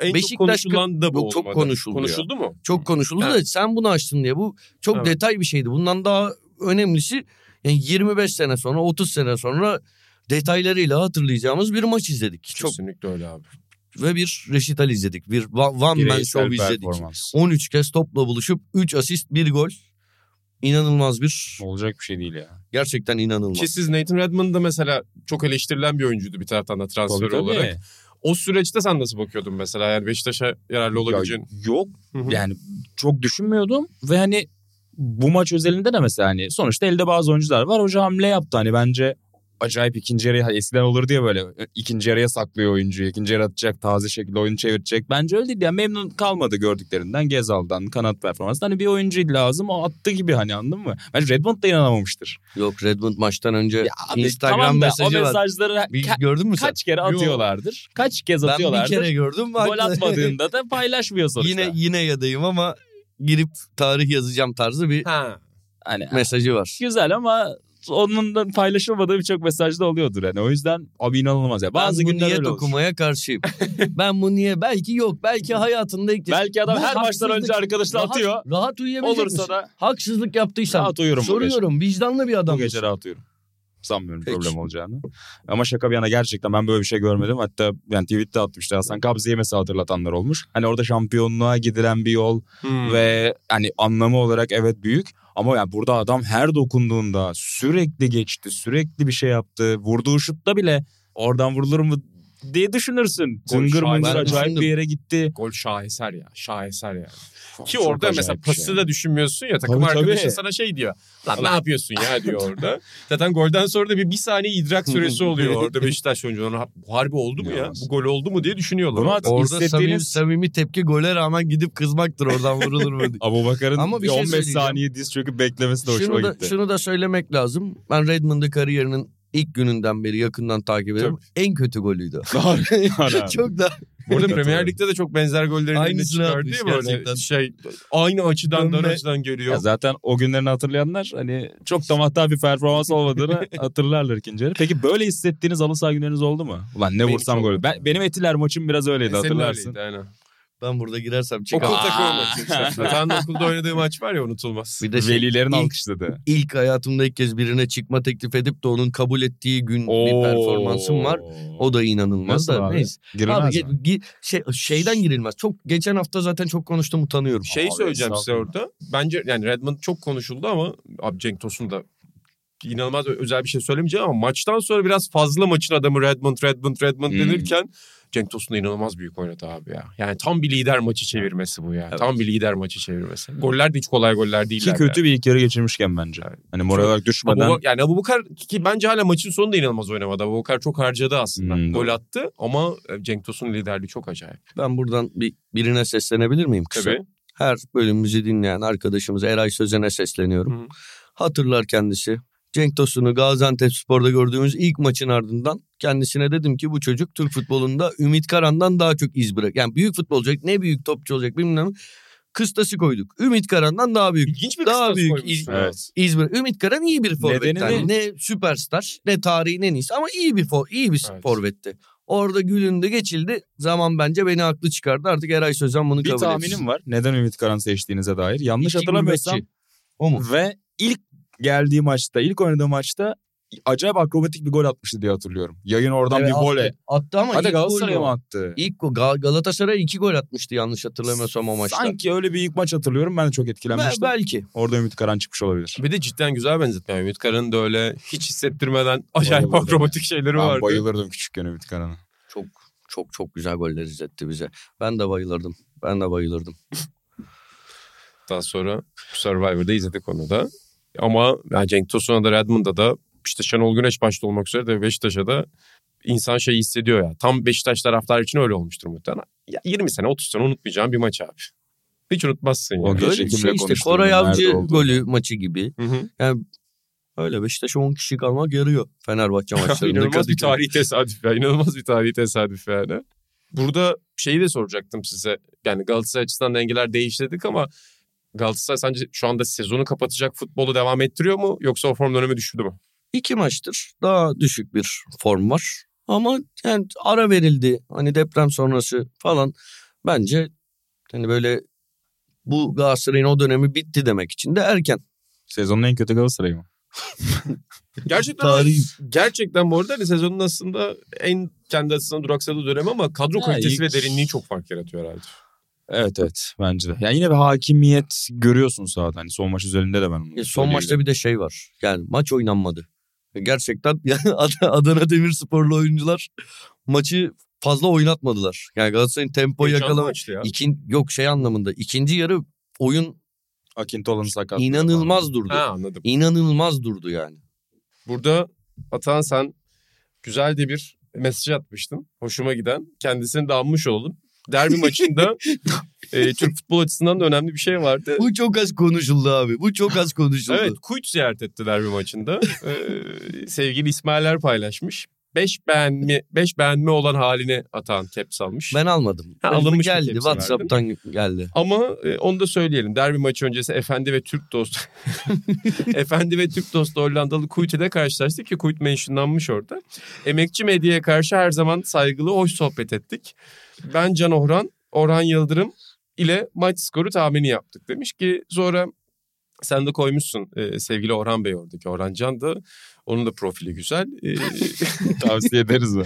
en Beşiktaş çok konuşulan da bu Yok, çok konuşuldu ya. Konuşuldu mu? Çok konuşuldu Evet. da sen bunu açtın diye. Bu çok Evet. detay bir şeydi. Bundan daha önemlisi yani 25 sene sonra 30 sene sonra detaylarıyla hatırlayacağımız bir maç izledik. Çok Kesinlikle öyle abi. ve bir resital izledik. Bir one man show izledik. performans. 13 kez topla buluşup 3 asist 1 gol. İnanılmaz bir Olacak bir şey değil ya. gerçekten inanılmaz. Ki siz Nathan Redmond da mesela çok eleştirilen bir oyuncuydu bir taraftan da transfer Tabii, tabii. olarak. O süreçte sen nasıl bakıyordun mesela? Yani Beşiktaş'a yararlı olabileceğin. Ya yok yani çok düşünmüyordum ve hani bu maç özelinde de mesela hani sonuçta elde bazı oyuncular var. Hoca hamle yaptı hani bence acayip ikinci yarıya eskiden olur diye böyle ikinci yarıya saklıyor oyuncuyu. ikinci yarı atacak taze şekilde oyunu çevirecek. Bence öyle değil yani memnun kalmadı gördüklerinden Gezal'dan kanat performansından. Hani bir oyuncu lazım o attı gibi hani anladın mı? Bence Redmond da inanamamıştır. Yok Redmond maçtan önce Ya abi, Instagram tamam da mesajı o var. mesajları Bir, ka- gördün mü sen? kaç kere Yok. atıyorlardır. Kaç kez Ben bir atıyorlardır. kere gördüm. Gol haklı. atmadığında da paylaşmıyor sonuçta. yine yine yadayım ama girip tarih yazacağım tarzı bir Ha. hani mesajı var. güzel ama onun da paylaşılmadığı birçok mesajda oluyordur yani. O yüzden abi inanılmaz ya. Bazı ben bu günler niyet okumaya karşıyım. ben bu niye belki yok belki hayatında ilk Belki adam Bu her maçtan önce arkadaşına Rahat- atıyor. Rahat uyuyabilecek Olursa misin? da Haksızlık yaptıysan rahat uyurum soruyorum vicdanlı bir adam Bu gece rahat uyurum. Sanmıyorum Peki. problem olacağını. Ama şaka bir yana gerçekten ben böyle bir şey görmedim. Hatta yani tweette atmıştı Hasan Kabze'yi mesela hatırlatanlar olmuş. Hani orada şampiyonluğa gidilen bir yol Hmm. ve hani anlamı olarak evet büyük. Ama yani burada adam her dokunduğunda sürekli geçti, sürekli bir şey yaptı. Vurduğu şutta bile oradan vurulur mu diye düşünürsün. Şahane. mıngır acayip bir yere gitti. Gol şaheser ya. Şaheser yani. Ki Çok orada mesela bir şey. pası da düşünmüyorsun ya. Takım Tabii, arkadaşın tabii. sana şey diyor. Lan ne yapıyorsun ya diyor orada. Zaten golden sonra da bir, bir saniye idrak süresi oluyor orada Beşiktaş oyuncularına. Bu harbi oldu mu ya? Bu gol oldu mu diye düşünüyorlar. Bunu orada. at- Orada samimi, hissettiğiniz- samimi tepki gole rağmen gidip kızmaktır oradan vurulur mu diye. Abu Bakar'ın Ama bir şey 15 söyleyeceğim. saniye diz çöküp beklemesi de hoşuma şunu da, gitti. şunu da söylemek lazım. Ben Redmond'ı kariyerinin ilk gününden beri yakından takip ediyorum. En kötü golüydü. Harbi. Çok da Burada. Premier Lig'de de çok benzer gollerin önüne Aynısını çıkar atmış değil mi? Böyle gerçekten. şey aynı açıdan Dönme. açıdan görüyor. Ya zaten o günlerini hatırlayanlar hani çok da bir performans olmadığını hatırlarlar ikinci yarı. Peki böyle hissettiğiniz saha günleriniz oldu mu? Ulan ne Benim vursam gol. Ben, benim Etiler maçım biraz öyleydi Senin hatırlarsın. öyleydi, aynen. Ben burada girersem Okul çıkamam. takımı Aa. maçı işte. Metehan'ın okulda oynadığı maç var ya unutulmaz. Bir de şey, Velilerin ilk, alkışladı. ilk hayatımda ilk kez birine çıkma teklif edip de onun kabul ettiği gün bir performansım var. O da inanılmaz Nasıl da abi? neyse. Girilmez Abi mi? ge- gi- şey, şeyden girilmez. Çok geçen hafta zaten çok konuştum utanıyorum. Şey Abi, söyleyeceğim size orada. Bence yani Redmond çok konuşuldu ama abi Cenk Tosun da inanılmaz özel bir şey söylemeyeceğim ama maçtan sonra biraz fazla maçın adamı Redmond, Redmond, Redmond Hmm. denirken Cenk Tosun da inanılmaz büyük oynadı abi ya. Yani tam bir lider maçı çevirmesi bu ya. Evet. Tam bir lider maçı çevirmesi. Goller de hiç kolay goller Ki değiller. kötü bir ilk yarı geçirmişken bence. Hani moral olarak düşmeden Abu, yani Abu Bakar ki bence hala maçın sonunda inanılmaz oynamadı. Abu Bakar çok harcadı aslında. Hmm, Gol doğru. attı ama e, Cenk Tosun liderliği çok acayip. Ben buradan bir birine seslenebilir miyim kısa? Tabii. her bölümümüzü dinleyen arkadaşımız Eray Sözen'e sesleniyorum. Hı. Hatırlar kendisi. Cenk Tosun'u Gaziantep Spor'da gördüğümüz ilk maçın ardından kendisine dedim ki bu çocuk Türk futbolunda Ümit Karan'dan daha çok iz bırak. Yani büyük futbolcu olacak ne büyük topçu olacak bilmem. Kıstası koyduk. Ümit Karan'dan daha büyük. İlginç bir Daha büyük koymuşsun iz-. Evet. iz bırak. Ümit Karan iyi bir forvet. Yani ne? süperstar ne tarihin en iyisi ama iyi bir for, iyi bir Evet. forvetti. Orada gülündü geçildi. Zaman bence beni haklı çıkardı. Artık Eray Sözen bunu Bir kabul tahminim etsin. var. Neden Ümit Karan seçtiğinize dair. Yanlış İki hatırlamıyorsam. O mu? ve ilk geldiği maçta, ilk oynadığı maçta acayip akrobatik bir gol atmıştı diye hatırlıyorum. Yayın oradan Evet, bir attı. vole. Attı ama Hadi ilk Galatasaray'a golü mı attı? İlk Gal- Galatasaray iki gol atmıştı yanlış hatırlamıyorsam o maçta. Sanki öyle bir ilk maç hatırlıyorum. Ben de çok etkilenmiştim. belki. Orada Ümit Karan çıkmış olabilir. Bir de cidden güzel benzetme. Ümit Karan'ın da öyle hiç hissettirmeden acayip Bayılırdım. akrobatik şeyleri Ben vardı. bayılırdım küçükken Ümit Karan'a. Çok çok çok güzel goller izletti bize. Ben de bayılırdım. Ben de bayılırdım. Daha sonra Survivor'da izledik onu da. Ama yani Cenk Tosun'a da Redmond'a da işte Şenol Güneş başta olmak üzere de Beşiktaş'a da insan şey hissediyor ya. Tam Beşiktaş taraftar için öyle olmuştur muhtemelen. Ya 20 sene 30 sene unutmayacağım bir maç abi. Hiç unutmazsın O yani. Geçen Öyle şey işte Koray Avcı golü maçı gibi. Hı hı. Öyle Beşiktaş 10 kişi kalmak yarıyor Fenerbahçe maçlarında. İnanılmaz bir tarihi tesadüf ya. İnanılmaz bir tarihi tesadüf yani. Burada şeyi de soracaktım size. Yani Galatasaray açısından dengeler değiştirdik ama Galatasaray sence şu anda sezonu kapatacak futbolu devam ettiriyor mu? Yoksa o form dönemi düştü mü? İki maçtır daha düşük bir form var. Ama yani ara verildi. Hani deprem sonrası falan. Bence hani böyle bu Galatasaray'ın o dönemi bitti demek için de erken. Sezonun en kötü Galatasaray'ı mı? Gerçekten Tarihi. gerçekten bu arada hani sezonun aslında en kendi açısından duraksadığı dönem ama kadro Ha, kalitesi ilk- ve derinliği çok fark yaratıyor herhalde. Evet evet bence de. Yani yine bir hakimiyet görüyorsun sahada. Hani son maç üzerinde de ben onu E, son maçta bir de şey var. Yani maç oynanmadı. E, Gerçekten yani Ad- Adana Demirsporlu oyuncular maçı fazla oynatmadılar. Yani Galatasaray'ın tempo Heyecanlı yakalama. maçtı ya. İkin, yok şey anlamında. İkinci yarı oyun Akintolan'ın sakat. inanılmaz durdu. Ha anladım. İnanılmaz durdu yani. Burada Atan sen güzel de bir mesaj atmıştın. Hoşuma giden. Kendisini de anmış olalım. Derbi maçında e, Türk futbol açısından da önemli bir şey vardı. Bu çok az konuşuldu abi. Bu çok az konuşuldu. Evet Kuyt ziyaret etti derbi maçında. Ee, sevgili İsmailer paylaşmış. Beş beğenme, beş beğenme olan halini atan caps almış. Ben almadım. Ha, alınmış geldi. WhatsApp'tan geldi. Ama e, onu da söyleyelim. Derbi maçı öncesi Efendi ve Türk dostu Efendi ve Türk dostu Hollandalı Kuyt ile karşılaştık ki Kuyt mentionlanmış orada. Emekçi medyaya karşı her zaman saygılı, hoş sohbet ettik. Ben Can Orhan, Orhan Yıldırım ile maç skoru tahmini yaptık demiş ki sonra sen de koymuşsun e, sevgili Orhan Bey oradaki. Orhan Can da onun da profili güzel. E, Tavsiye ederiz mi?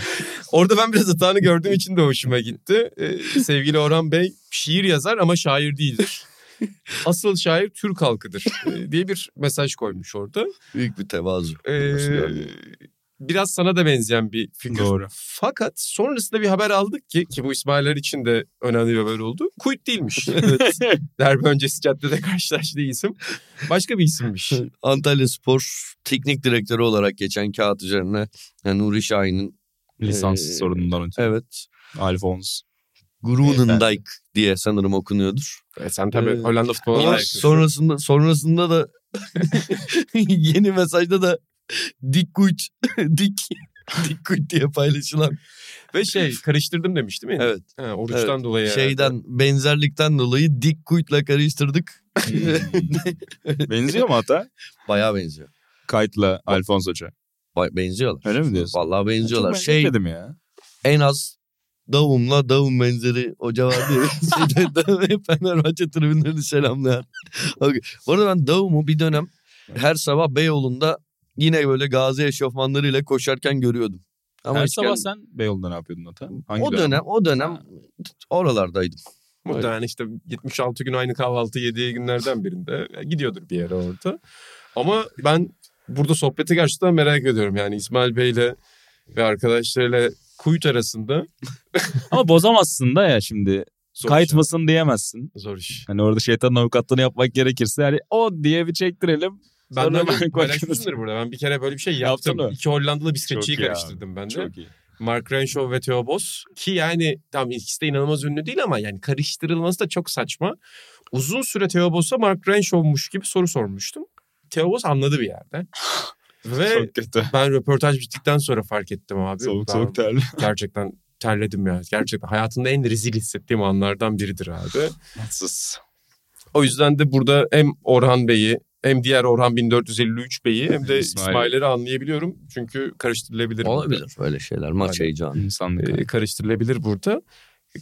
Orada ben biraz hatanı gördüğüm için de hoşuma gitti. Ee, sevgili Orhan Bey şiir yazar ama şair değildir. Asıl şair Türk halkıdır ee, diye bir mesaj koymuş orada. Büyük bir tevazu. Ee? Biraz sana da benzeyen bir figür. Doğru. Fakat sonrasında bir haber aldık ki ki bu İsmailler için de önemli bir haber oldu. Kuyt değilmiş. Derbi öncesi caddede karşılaştığı isim başka bir isimmiş. Antalya Spor teknik direktörü olarak geçen kağıt üzerine yani Nuri Şahin'in Lisans Ee, sorunundan ötürü. evet Alfons. Grunendijk diye sanırım okunuyordur. E, sen tabii Ee, Hollanda futboluna sonrasında sonrasında da yeni mesajda da Dik Kuyt Dik Dik Kuyt diye paylaşılan Ve şey karıştırdım demiş değil mi? evet Ha, oruçtan dolayı. herhalde. şeyden benzerlikten dolayı Dik Kuyt'la karıştırdık. Benziyor mu hata? Bayağı benziyor. Kayıtla Alfons Hoca. Ba- benziyorlar. Öyle mi diyorsun? Vallahi benziyorlar. Çok Şey ya. en az Davum'la Davum benzeri hoca var diye şeyde, Fenerbahçe tribünlerini selamlayan. Okay. Bu arada ben Davum'u bir dönem her sabah Beyoğlu'nda yine böyle gazi eşofmanlarıyla koşarken görüyordum. Ama Her sabah sen Beyoğlu'nda ne yapıyordun hata? Hangi o dönem o dönem oralardaydım. Muhtemelen işte 76 gün aynı kahvaltı yediği günlerden birinde gidiyordur bir yere orada. Ama ben burada sohbeti gerçekten merak ediyorum. Yani İsmail Bey'le ve arkadaşlarıyla Kuyut arasında Ama bozamazsın da ya şimdi. zor Kayıt iş. diyemezsin. Zor iş. Hani orada şeytanın avukatlığını yapmak gerekirse yani o diye bir çektirelim. Ben de paylaşmışımdır burada. Ben bir kere böyle bir şey yaptım. Yaptın? İki Hollandalı bisikletçiyi Çok karıştırdım ben de. Çok iyi. Mark Renshaw ve Theo Bos ki yani tam ikisi de inanılmaz ünlü değil ama yani karıştırılması da çok saçma. uzun süre Theo Boss'a Mark Renshaw'muş gibi soru sormuştum. Theo Boss anladı bir yerde. Ve ben röportaj bittikten sonra fark ettim abi. Soğuk Ben soğuk terli. Gerçekten terledim ya. Gerçekten hayatımda en rezil hissettiğim anlardan biridir abi. Sus. O yüzden de burada hem Orhan Bey'i hem diğer Orhan 1453 Bey'i hem de İsmail. İsmail'leri anlayabiliyorum. Çünkü karıştırılabilir. burada. Olabilir böyle şeyler. Maç Aynen. heyecanı. İnsanlık. Ee, karıştırılabilir burada.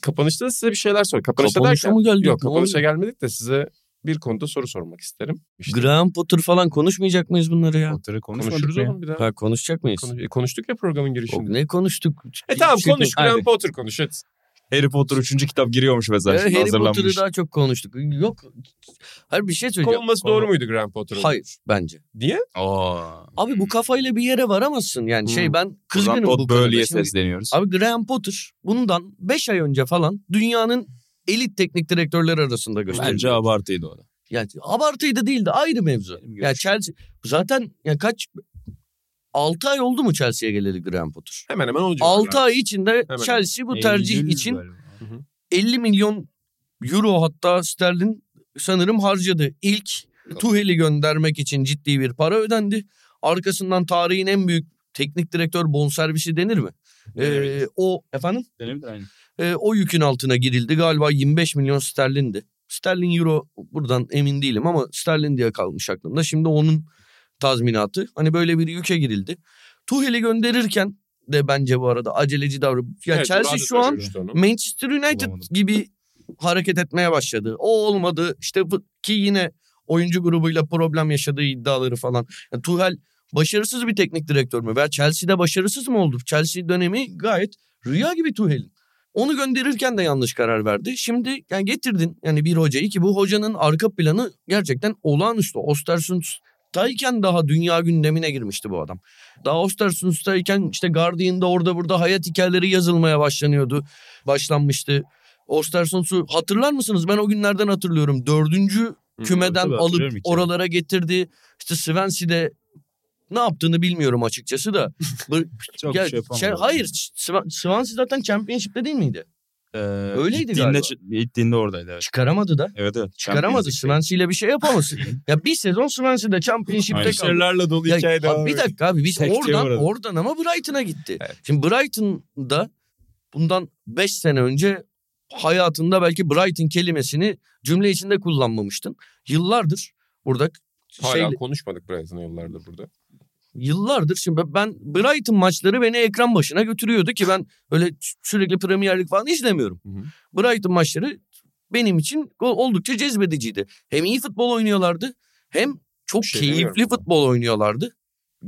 Kapanışta da size bir şeyler sor. Kapanışta Kapanışa derken, mı geldik? Yok kapanışa oluyor? gelmedik de size bir konuda soru sormak isterim. İşte Graham Potter falan konuşmayacak mıyız bunları ya? Potter'ı konuşmadık konuşuruz ya? oğlum bir daha. Ha, konuşacak mıyız? Konuş- e, konuştuk ya programın O, girişinde. ne konuştuk? E tamam konuş. Graham Potter konuş hadi. Harry Potter 3. kitap giriyormuş mesela. Şimdi Harry hazırlanmış. Potter'ı daha çok konuştuk. Yok. Hayır bir şey söyleyeceğim. Kovulması doğru muydu Graham Potter'ın? Hayır bence. Niye? Aa. Abi bu kafayla bir yere varamazsın. Yani şey Hmm. ben kızgınım bu konuda. Şimdi- sesleniyoruz. Abi Graham Potter bundan 5 ay önce falan dünyanın elit teknik direktörleri arasında gösterildi. Bence abartıydı o da. Yani abartıydı değil de ayrı mevzu. Ya görüşüm. Chelsea zaten ya kaç 6 ay oldu mu Chelsea'ye geleli Graham Potter? Hemen hemen olacak. 6 ay içinde Hemen. Chelsea bu tercih Eylül için galiba. 50 milyon euro hatta sterlin sanırım harcadı. İlk Tuhel'i göndermek için ciddi bir para ödendi. Arkasından tarihin en büyük teknik direktör bonservisi denir mi? Ee, o efendim Denebilir aynı. Ee, o yükün altına girildi. Galiba 25 milyon sterlindi. Sterlin euro buradan emin değilim ama sterlin diye kalmış aklımda. Şimdi onun tazminatı. Hani böyle bir yüke girildi. Tuhel'i gönderirken de bence bu arada aceleci davranıp ya Evet, Chelsea şu an. Manchester United Bulamadım. gibi hareket etmeye başladı. O olmadı. İşte ki yine oyuncu grubuyla problem yaşadığı iddiaları falan. Yani Tuchel başarısız bir teknik direktör mü? Veya Chelsea'de başarısız mı oldu? Chelsea dönemi gayet rüya gibi Tuchel'in. Onu gönderirken de yanlış karar verdi. Şimdi yani getirdin yani bir hocayı ki bu hocanın arka planı gerçekten olağanüstü. Ostersund'dayken daha dünya gündemine girmişti bu adam. Daha Ostersund'dayken işte Guardian'da orada burada hayat hikayeleri yazılmaya başlanıyordu. Başlanmıştı. Ostersunds'u hatırlar mısınız? Ben o günlerden hatırlıyorum. Dördüncü kümeden tabii alıp oralara getirdi. İşte Swansea'de ne yaptığını bilmiyorum açıkçası da. Çok ya, şey şey- hayır Swa- Swansea zaten Championship'te değil miydi? Ee, Öyleydi gittiğinde, galiba. Gittiğinde oradaydı evet. Çıkaramadı da. Evet evet. Çıkaramadı. Swansea ile bir şey yapamazsın. ya bir sezon Swansea'de Championship'te kaldı. Başarılarla dolu Ya, hikaye abi devam bir dakika abi biz Sekteye oradan uğradı. oradan ama Brighton'a gitti. Evet. Şimdi Brighton'da bundan 5 sene önce hayatında belki Brighton kelimesini cümle içinde kullanmamıştın. Yıllardır burada Hala şey konuşmadık Brighton'a yollarda burada. Yıllardır şimdi ben Brighton maçları beni ekran başına götürüyordu ki ben öyle sürekli Premier Lig falan izlemiyorum. Hı hı. Brighton maçları benim için oldukça cezbediciydi. Hem iyi futbol oynuyorlardı hem çok şey keyifli futbol oynuyorlardı.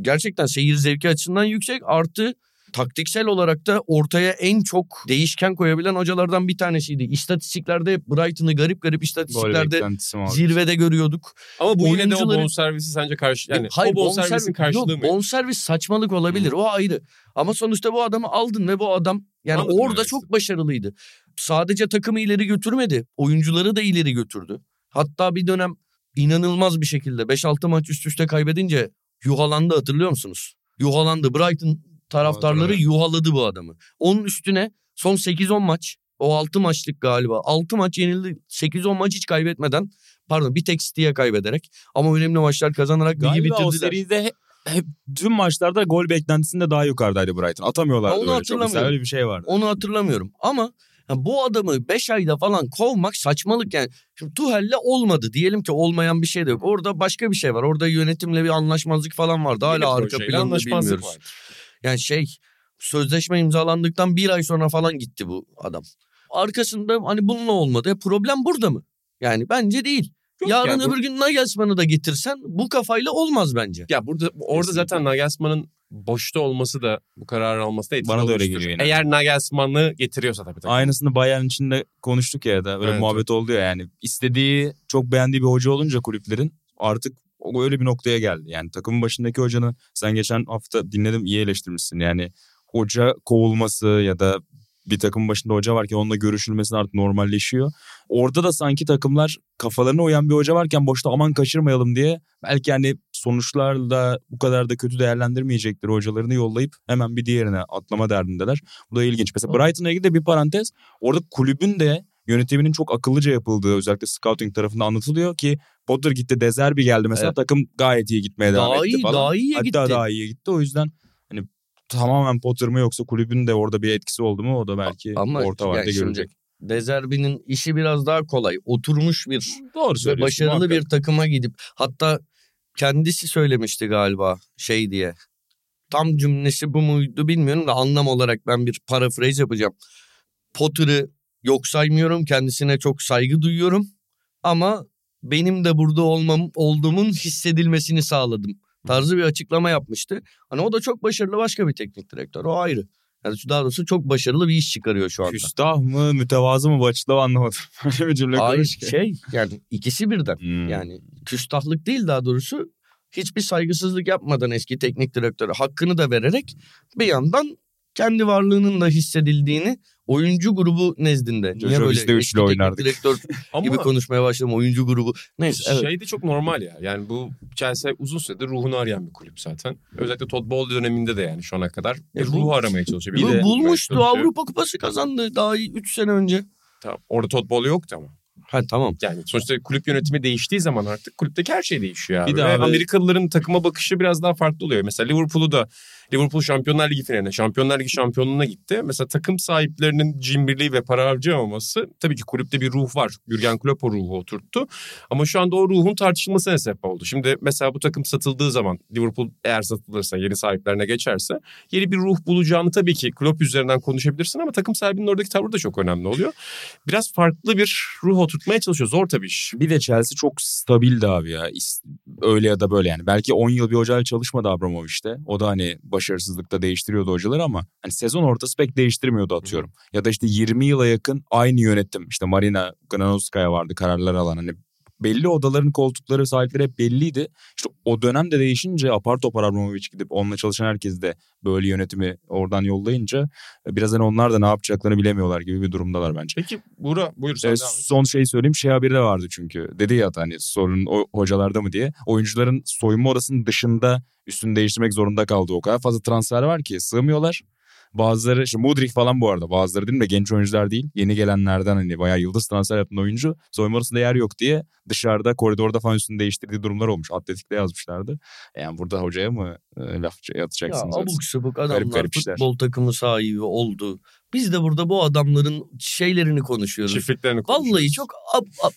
Gerçekten seyir zevki açısından yüksek artı taktiksel olarak da ortaya en çok değişken koyabilen hocalardan bir tanesiydi. İstatistiklerde Brighton'ı garip garip istatistiklerde zirvede görüyorduk. Ama bu yine de o Oyuncuları- bonservisi sence karşı yani Hayır, o bonservisin bonservis- karşılığı yok, mı? Bonservis saçmalık olabilir o ayrı. Ama sonuçta bu adamı aldın ve bu adam yani Anladım orada çok başarılıydı. Sadece takımı ileri götürmedi. Oyuncuları da ileri götürdü. Hatta bir dönem inanılmaz bir şekilde 5-6 maç üst üste kaybedince yuhalandı hatırlıyor musunuz? Yuhalandı. Brighton taraftarları yuhaladı bu adamı. Onun üstüne son 8-10 maç o 6 maçlık galiba. 6 maç yenildi. 8-10 maç hiç kaybetmeden pardon bir tek City'ye kaybederek ama önemli maçlar kazanarak ligi Galiba o bitirdiler. seride hep, hep tüm maçlarda gol beklentisinde daha yukarıdaydı Brighton. Atamıyorlardı Onu böyle çok. Mesela öyle bir şey vardı. Onu hatırlamıyorum ama ya bu adamı 5 ayda falan kovmak saçmalık yani. Şimdi Tuhel'le olmadı. Diyelim ki olmayan bir şey de yok. Orada başka bir şey var. Orada yönetimle bir anlaşmazlık falan vardı. Hala arka projeyle planını bilmiyoruz. var. Yani şey sözleşme imzalandıktan bir ay sonra falan gitti bu adam. Arkasında hani bununla olmadı. Problem burada mı? Yani bence değil. Yok Yarın yani bu- öbür gün Nagelsmann'ı da getirsen bu kafayla olmaz bence. Ya burada orada zaten Nagelsmann'ın boşta olması da bu kararı alması da etkili Bana da öyle geliyor yine. Eğer Nagelsmann'ı getiriyorsa tabii. tabii. Aynısını Bayern içinde konuştuk ya da öyle Evet, muhabbet oldu ya yani. istediği çok beğendiği bir hoca olunca kulüplerin artık o öyle bir noktaya geldi. Yani takımın başındaki hocanı sen geçen hafta dinledim iyi eleştirmişsin. Yani hoca kovulması ya da bir takımın başında hoca varken onunla görüşülmesi artık normalleşiyor. Orada da sanki takımlar kafalarına uyan bir hoca varken boşta aman kaçırmayalım diye belki hani sonuçlarla bu kadar da kötü değerlendirmeyecekleri hocalarını yollayıp hemen bir diğerine atlama derdindeler. Bu da ilginç. Mesela Brighton'la ilgili de bir parantez. Orada kulübün de yönetiminin çok akıllıca yapıldığı özellikle scouting tarafında anlatılıyor ki Potter gitti Dezerbi geldi mesela Evet. takım gayet iyi gitmeye devam Daha etti iyi, falan. daha iyiye Hatta gitti. daha iyiye gitti o yüzden hani tamamen Potter mı yoksa kulübün de orada bir etkisi oldu mu o da belki Ama orta yani vadede şimdi görülecek. Dezerbi'nin işi biraz daha kolay. Oturmuş bir Doğru ve başarılı muhakkak. bir takıma gidip hatta kendisi söylemişti galiba şey diye. Tam cümlesi bu muydu bilmiyorum da anlam olarak ben bir paraphrase yapacağım. Potter'ı yok saymıyorum. Kendisine çok saygı duyuyorum. Ama benim de burada olmam olduğumun hissedilmesini sağladım. Tarzı bir açıklama yapmıştı. Hani o da çok başarılı başka bir teknik direktör. O ayrı. Yani daha doğrusu çok başarılı bir iş çıkarıyor şu anda. Küstah mı mütevazı mı bu açıklama anlamadım. Öyle bir cümle Hayır ki. şey yani ikisi birden. Hmm. Yani küstahlık değil daha doğrusu hiçbir saygısızlık yapmadan eski teknik direktöre hakkını da vererek bir yandan kendi varlığının da hissedildiğini oyuncu grubu nezdinde. Niye Jojo böyle de üçlü oynardık. direktör gibi konuşmaya başladım oyuncu grubu. Neyse evet. Şey de çok normal ya. Yani bu Chelsea uzun süredir ruhunu arayan bir kulüp zaten. Özellikle Todd Bowley döneminde de yani şu ana kadar bir E bu- ruh aramaya çalışıyor. Bir Bu de- bulmuştu çalışıyor. Avrupa Kupası kazandı daha 3 sene önce. Tamam. Orada Todd Bowley yoktu ama. Ha tamam. Yani sonuçta kulüp yönetimi değiştiği zaman artık kulüpteki her şey değişiyor abi. Bir abi- Amerikalıların takıma bakışı biraz daha farklı oluyor. Mesela Liverpool'u da Liverpool Şampiyonlar Ligi finaline, Şampiyonlar Ligi şampiyonluğuna gitti. Mesela takım sahiplerinin cimriliği ve para harcamaması tabii ki kulüpte bir ruh var. Jurgen Klopp o ruhu oturttu. Ama şu anda o ruhun tartışılmasına sebep oldu. Şimdi mesela bu takım satıldığı zaman Liverpool eğer satılırsa yeni sahiplerine geçerse yeni bir ruh bulacağını tabii ki Klopp üzerinden konuşabilirsin ama takım sahibinin oradaki tavrı da çok önemli oluyor. Biraz farklı bir ruh oturtmaya çalışıyor. Zor tabii iş. Bir de Chelsea çok stabildi abi ya. Öyle ya da böyle yani. Belki 10 yıl bir hocayla çalışmadı Abramovich'te. O da hani başarısızlıkta değiştiriyordu hocaları ama hani sezon ortası pek değiştirmiyordu atıyorum. Ya da işte 20 yıla yakın aynı yönetim. İşte Marina Granovskaya vardı kararlar alan. Hani belli odaların koltukları sahipleri hep belliydi. İşte o dönemde değişince apar topar Abramovich gidip onunla çalışan herkes de böyle yönetimi oradan yollayınca biraz hani onlar da ne yapacaklarını bilemiyorlar gibi bir durumdalar bence. Peki Buğra buyur sen Ee, son şey söyleyeyim şey haberi de vardı çünkü. Dedi ya hani sorun o hocalarda mı diye. Oyuncuların soyunma odasının dışında üstünü değiştirmek zorunda kaldı. O kadar fazla transfer var ki sığmıyorlar. Bazıları işte Mudrik falan bu arada bazıları değil mi de genç oyuncular değil. Yeni gelenlerden hani bayağı yıldız transfer yapan oyuncu. Soyunma odasında yer yok diye dışarıda koridorda falan üstünü değiştirdiği durumlar olmuş. Atletik'te yazmışlardı. Yani burada hocaya mı e, laf Ya atacaksınız? abuk sabuk adamlar garip işler. futbol takımı sahibi oldu. Biz de burada bu adamların şeylerini konuşuyoruz. Çiftliklerini Vallahi çok ab, ab-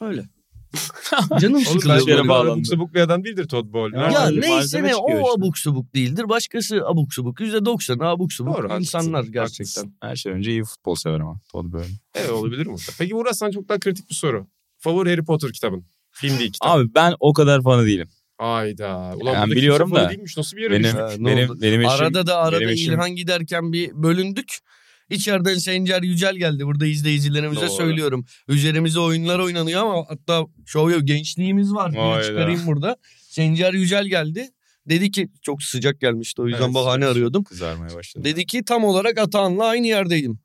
öyle. Canım Oğlum sıkılıyor. ben böyle bağlandı. abuk sabuk bir adam değildir Todd Bowley. Ya, Ya neyse ne o işte. abuk subuk değildir. Başkası abuk subuk. Yüzde doksanı abuk subuk Doğru, insanlar haklısın. gerçekten. Her şey önce iyi futbol sever ama. Todd böyle. Evet olabilir mi? Peki Buğra sana çok daha kritik bir soru. Favori Harry Potter kitabın. Film değil kitap. Abi ben o kadar fanı değilim. Ayda. Ulan Ben buradaki biliyorum da. Değilmiş. Nasıl bir yere Benim düştük? Benim oldu? benim eşim Arada da arada benim eşim- İlhan giderken bir bölündük. İçeriden Sencer Yücel geldi. Burada izleyicilerimize Doğru. söylüyorum. Üzerimize oyunlar oynanıyor ama hatta şov. Gençliğimiz var. Hayda. çıkarayım burada. Sencer Yücel geldi. Dedi ki çok sıcak gelmişti o yüzden Evet, bahane sıcak. arıyordum. kızarmaya başladı. Dedi ki tam olarak Atahan'la aynı yerdeydim.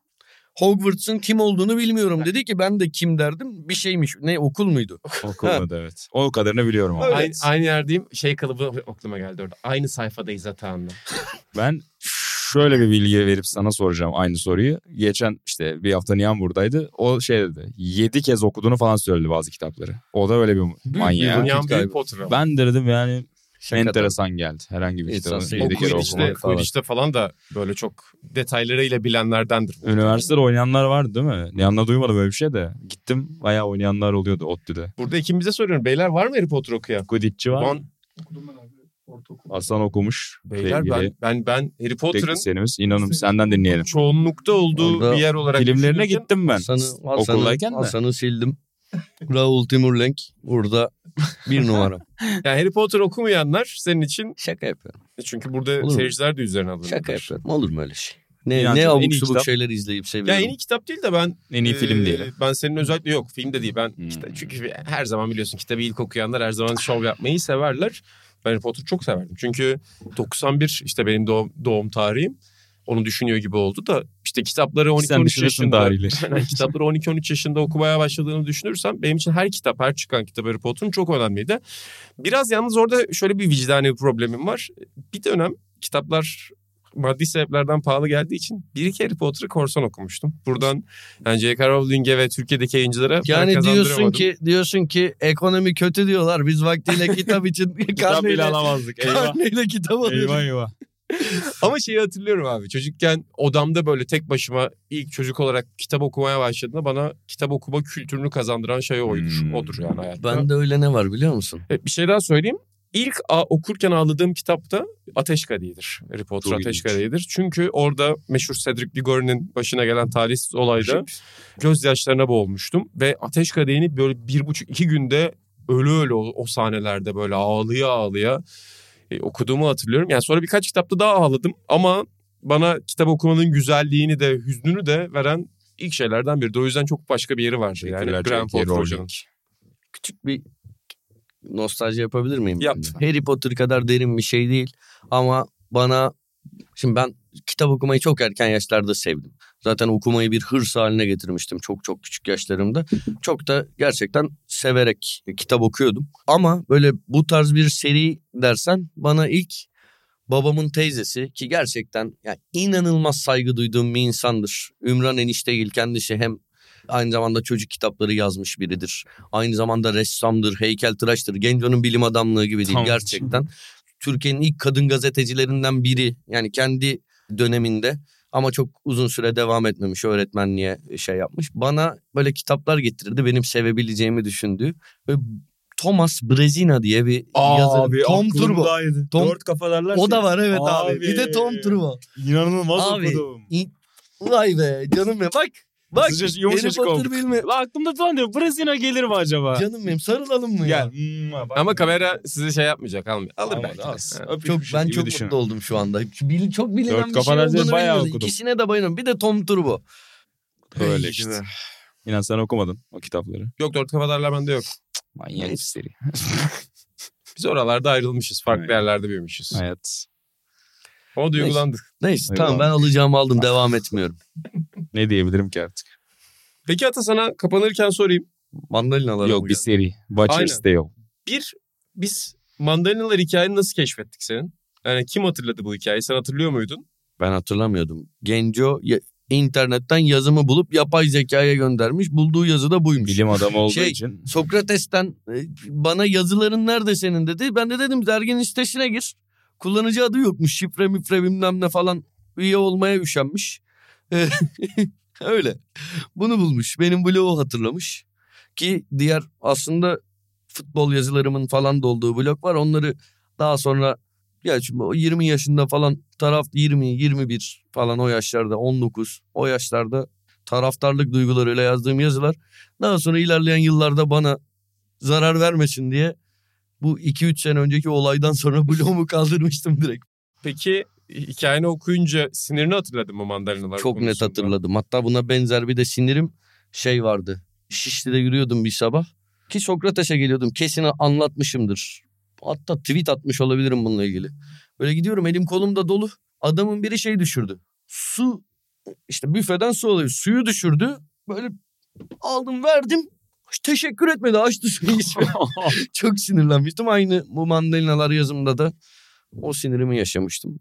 Hogwarts'ın kim olduğunu bilmiyorum. Dedi ki ben de kim derdim. Bir şeymiş. Ne okul muydu? Okulda evet. O kadarını biliyorum ama. Öyle. Aynı, aynı yerdeyim. Şey kalıbı aklıma geldi orada. Aynı sayfadayız Atahan'la. Ben şöyle bir bilgi verip sana soracağım aynı soruyu. Geçen işte bir hafta Nihan buradaydı. O şey dedi. Yedi kez okuduğunu falan söyledi bazı kitapları. O da öyle bir manyak. kaybı. büyük Potter ama. Ben de dedim yani Şakadan. enteresan geldi. Herhangi bir kitabı O kere Quidditch'te- okumak. Quidditch'te, falan da böyle çok detaylarıyla bilenlerdendir. Üniversitede oynayanlar vardı değil mi? Nihan'la duymadım böyle bir şey de. Gittim bayağı oynayanlar oluyordu ODTÜ'de. Burada ikimize soruyorum. Beyler var mı Harry Potter okuyan? Quidditch'çi var. Van, Hasan okumuş. beyler ben, ben, ben Harry Potter'ın teknisyenimiz. İnanın senden dinleyelim. çoğunlukta olduğu Orada bir yer olarak Filmlerine gittim ben. Hasan'ı, Hasan'ı, Okuldayken de. Hasan'ı sildim. Raul Timurlenk burada bir numara. Yani Harry Potter okumayanlar senin için Şaka yapıyorum. çünkü burada Olur mu? seyirciler de üzerine alınıyor. Şaka yapıyorum. Olur mu öyle şey? Ne, İnan ne en abuk subuk kitap. şeyler izleyip Ya seviyorum. en iyi kitap değil de ben En iyi film değil. Ben senin özellikle yok film de değil. Ben Hmm. işte çünkü her zaman biliyorsun kitabı ilk okuyanlar her zaman şov yapmayı severler. Ben Harry Potter'ı çok severdim. Çünkü 91 işte benim doğum, doğum tarihim. Onu düşünüyor gibi oldu da işte kitapları Sen 12-13 düşünürsün yaşında. Aynen, kitapları 12-13 yaşında okumaya başladığını düşünürsem benim için her kitap her çıkan kitap Harry Potter'ın çok önemliydi. Biraz yalnız orada şöyle bir vicdani bir problemim var. Bir dönem kitaplar maddi sebeplerden pahalı geldiği için bir iki Harry Potter'ı korsan okumuştum. Buradan yani J.K. Rowling'e ve Türkiye'deki yayıncılara Yani diyorsun ki diyorsun ki ekonomi kötü diyorlar. Biz vaktiyle kitap için Kitap bile alamazdık. Eyvah. karneyle kitap alıyoruz. eyvah eyvah. Ama şeyi hatırlıyorum abi. Çocukken odamda böyle tek başıma ilk çocuk olarak kitap okumaya başladığında bana kitap okuma kültürünü kazandıran şey oydur. Hmm. Odur yani hayatta. Ben de öyle ne var biliyor musun? E, Bir şey daha söyleyeyim. İlk a- okurken ağladığım kitap da Ateş Kadehi'dir. Harry Potter Çok Ateş. Kadehi'dir. Çünkü orada meşhur Cedric Diggory'nin başına gelen talihsiz olayda gözyaşlarına boğulmuştum. Ve Ateş Kadehi'ni böyle bir buçuk iki günde ölü ölü o, o sahnelerde böyle ağlıya ağlıya e, okuduğumu hatırlıyorum. Yani sonra birkaç kitapta daha ağladım ama bana kitap okumanın güzelliğini de hüznünü de veren ilk şeylerden biri. O yüzden çok başka bir yeri var. Yani Graham. Potter hocanın. Küçük bir nostalji yapabilir miyim? Yap. Harry Potter kadar derin bir şey değil ama bana şimdi ben kitap okumayı çok erken yaşlarda sevdim. Zaten okumayı bir hırs haline getirmiştim çok çok küçük yaşlarımda. Çok da gerçekten severek kitap okuyordum. Ama böyle bu tarz bir seri dersen bana ilk babamın teyzesi ki gerçekten yani inanılmaz saygı duyduğum bir insandır. Ümran Eniştegil kendisi hem aynı zamanda çocuk kitapları yazmış biridir. Aynı zamanda ressamdır, heykeltıraştır. Genco'nun bilim adamlığı gibi değil Tamam. gerçekten. Türkiye'nin ilk kadın gazetecilerinden biri. Yani kendi döneminde ama çok uzun süre devam etmemiş öğretmenliğe şey yapmış. Bana böyle kitaplar getirirdi benim sevebileceğimi düşündüğü. Ve Thomas Brezina diye bir yazarı. Tom Turbo. Tom- Dört kafadarlar. O da var evet abi. Abi. Bir de Tom Turbo. İnanılmaz Abi, okudum. İ- Vay be canım benim bak. Bak Sıcacık, yumuşacık. La aklımda falan diyor. Brezina gelir mi acaba? Canım benim sarılalım mı ya? Gel. Hmm, bak. Ama kamera size şey yapmayacak. Alır, alır Almadı, belki. de. az. Ha. Çok bir şey ben gibi çok düşün. mutlu oldum şu anda. Bil, çok bilinen Dört bir şey kafalar olduğunu bayağı okudum. İkisine de bayılıyorum. Bir de Tom Turbo. Böyle işte. İnan sen okumadın o kitapları. Yok dört kafadarlar bende yok. Manyak bir seri. Biz oralarda ayrılmışız. Farklı Evet. yerlerde büyümüşüz. Hayat. Ama duygulandık. Neyse Eyvallah. tamam ben alacağımı aldım. Devam etmiyorum. Ne diyebilirim ki artık? Peki Ata sana kapanırken sorayım. Mandalinalara Yok mı bir seri. Watcher's Tale. Bir, biz mandalinalar hikayeni nasıl keşfettik senin? Yani kim hatırladı bu hikayeyi? Sen hatırlıyor muydun? Ben hatırlamıyordum. Genco ya- internetten yazımı bulup yapay zekaya göndermiş. Bulduğu yazı da buymuş. Bilim adamı olduğu Şey, için. Sokrates'ten e, bana yazıların nerede senin dedi. Ben de dedim derginin sitesine gir. Kullanıcı adı yokmuş. Şifre mifre bilmem ne falan üye olmaya üşenmiş. E, Öyle. Bunu bulmuş. Benim blogu hatırlamış. Ki diğer aslında futbol yazılarımın falan da olduğu blog var. Onları daha sonra ya şimdi o 20 yaşında falan taraf 20, 21 falan o yaşlarda 19 o yaşlarda taraftarlık duygularıyla yazdığım yazılar daha sonra ilerleyen yıllarda bana zarar vermesin diye bu 2-3 sene önceki olaydan sonra blogumu kaldırmıştım direkt. Peki hikayeni okuyunca sinirini hatırladın mı mandalinalar Çok net konusunda? hatırladım. Hatta buna benzer bir de sinirim şey vardı. Şişli'de yürüyordum bir sabah. Ki Sokrates'e geliyordum. Kesin anlatmışımdır. Hatta tweet atmış olabilirim bununla ilgili. Böyle gidiyorum elim kolum da dolu. Adamın biri şey düşürdü. Su işte büfeden su alıyor. Suyu düşürdü. Böyle aldım verdim. Teşekkür etmedi. Açtı suyu içmeye. Çok sinirlenmiştim. Aynı bu mandalinalar yazımda da o sinirimi yaşamıştım.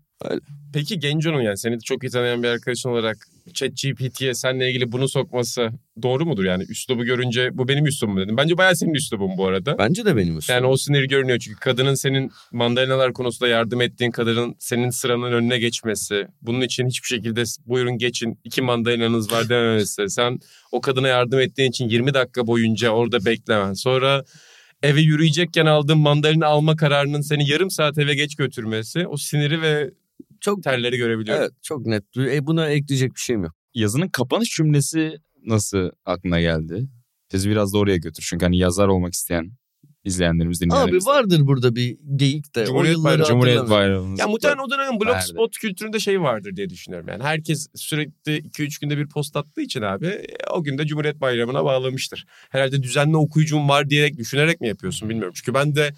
Peki Genco'nun yani seni de çok iyi tanıyan bir arkadaşın olarak ChatGPT'ye seninle ilgili bunu sokması doğru mudur? Yani üslubu görünce bu benim üslubum dedim. Bence bayağı senin üslubun bu arada. Bence de benim üstüm. Yani o sinir görünüyor çünkü kadının senin mandalinalar konusunda yardım ettiğin kadının senin sıranın önüne geçmesi, bunun için hiçbir şekilde buyurun geçin iki mandalinanız var dememesi, sen o kadına yardım ettiğin için 20 dakika boyunca orada beklemen, sonra eve yürüyecekken aldığın mandalina alma kararının seni yarım saat eve geç götürmesi, o siniri ve çok terleri görebiliyorum. Evet çok net. E, buna ekleyecek bir şeyim yok. Yazının kapanış cümlesi nasıl aklına geldi? Sizi biraz da oraya götür. Çünkü hani yazar olmak isteyen izleyenlerimiz Abi dinleyenlerimiz. vardır burada bir geyik de. Cumhuriyet o Cumhuriyet hatırlamıyorum. Bayramımız. Ya muhtemelen o dönemin blogspot kültüründe şey vardır diye düşünüyorum. Yani herkes sürekli 2-3 günde bir post attığı için abi o gün de Cumhuriyet Bayramı'na bağlamıştır. Herhalde düzenli okuyucum var diyerek düşünerek mi yapıyorsun bilmiyorum. Çünkü ben de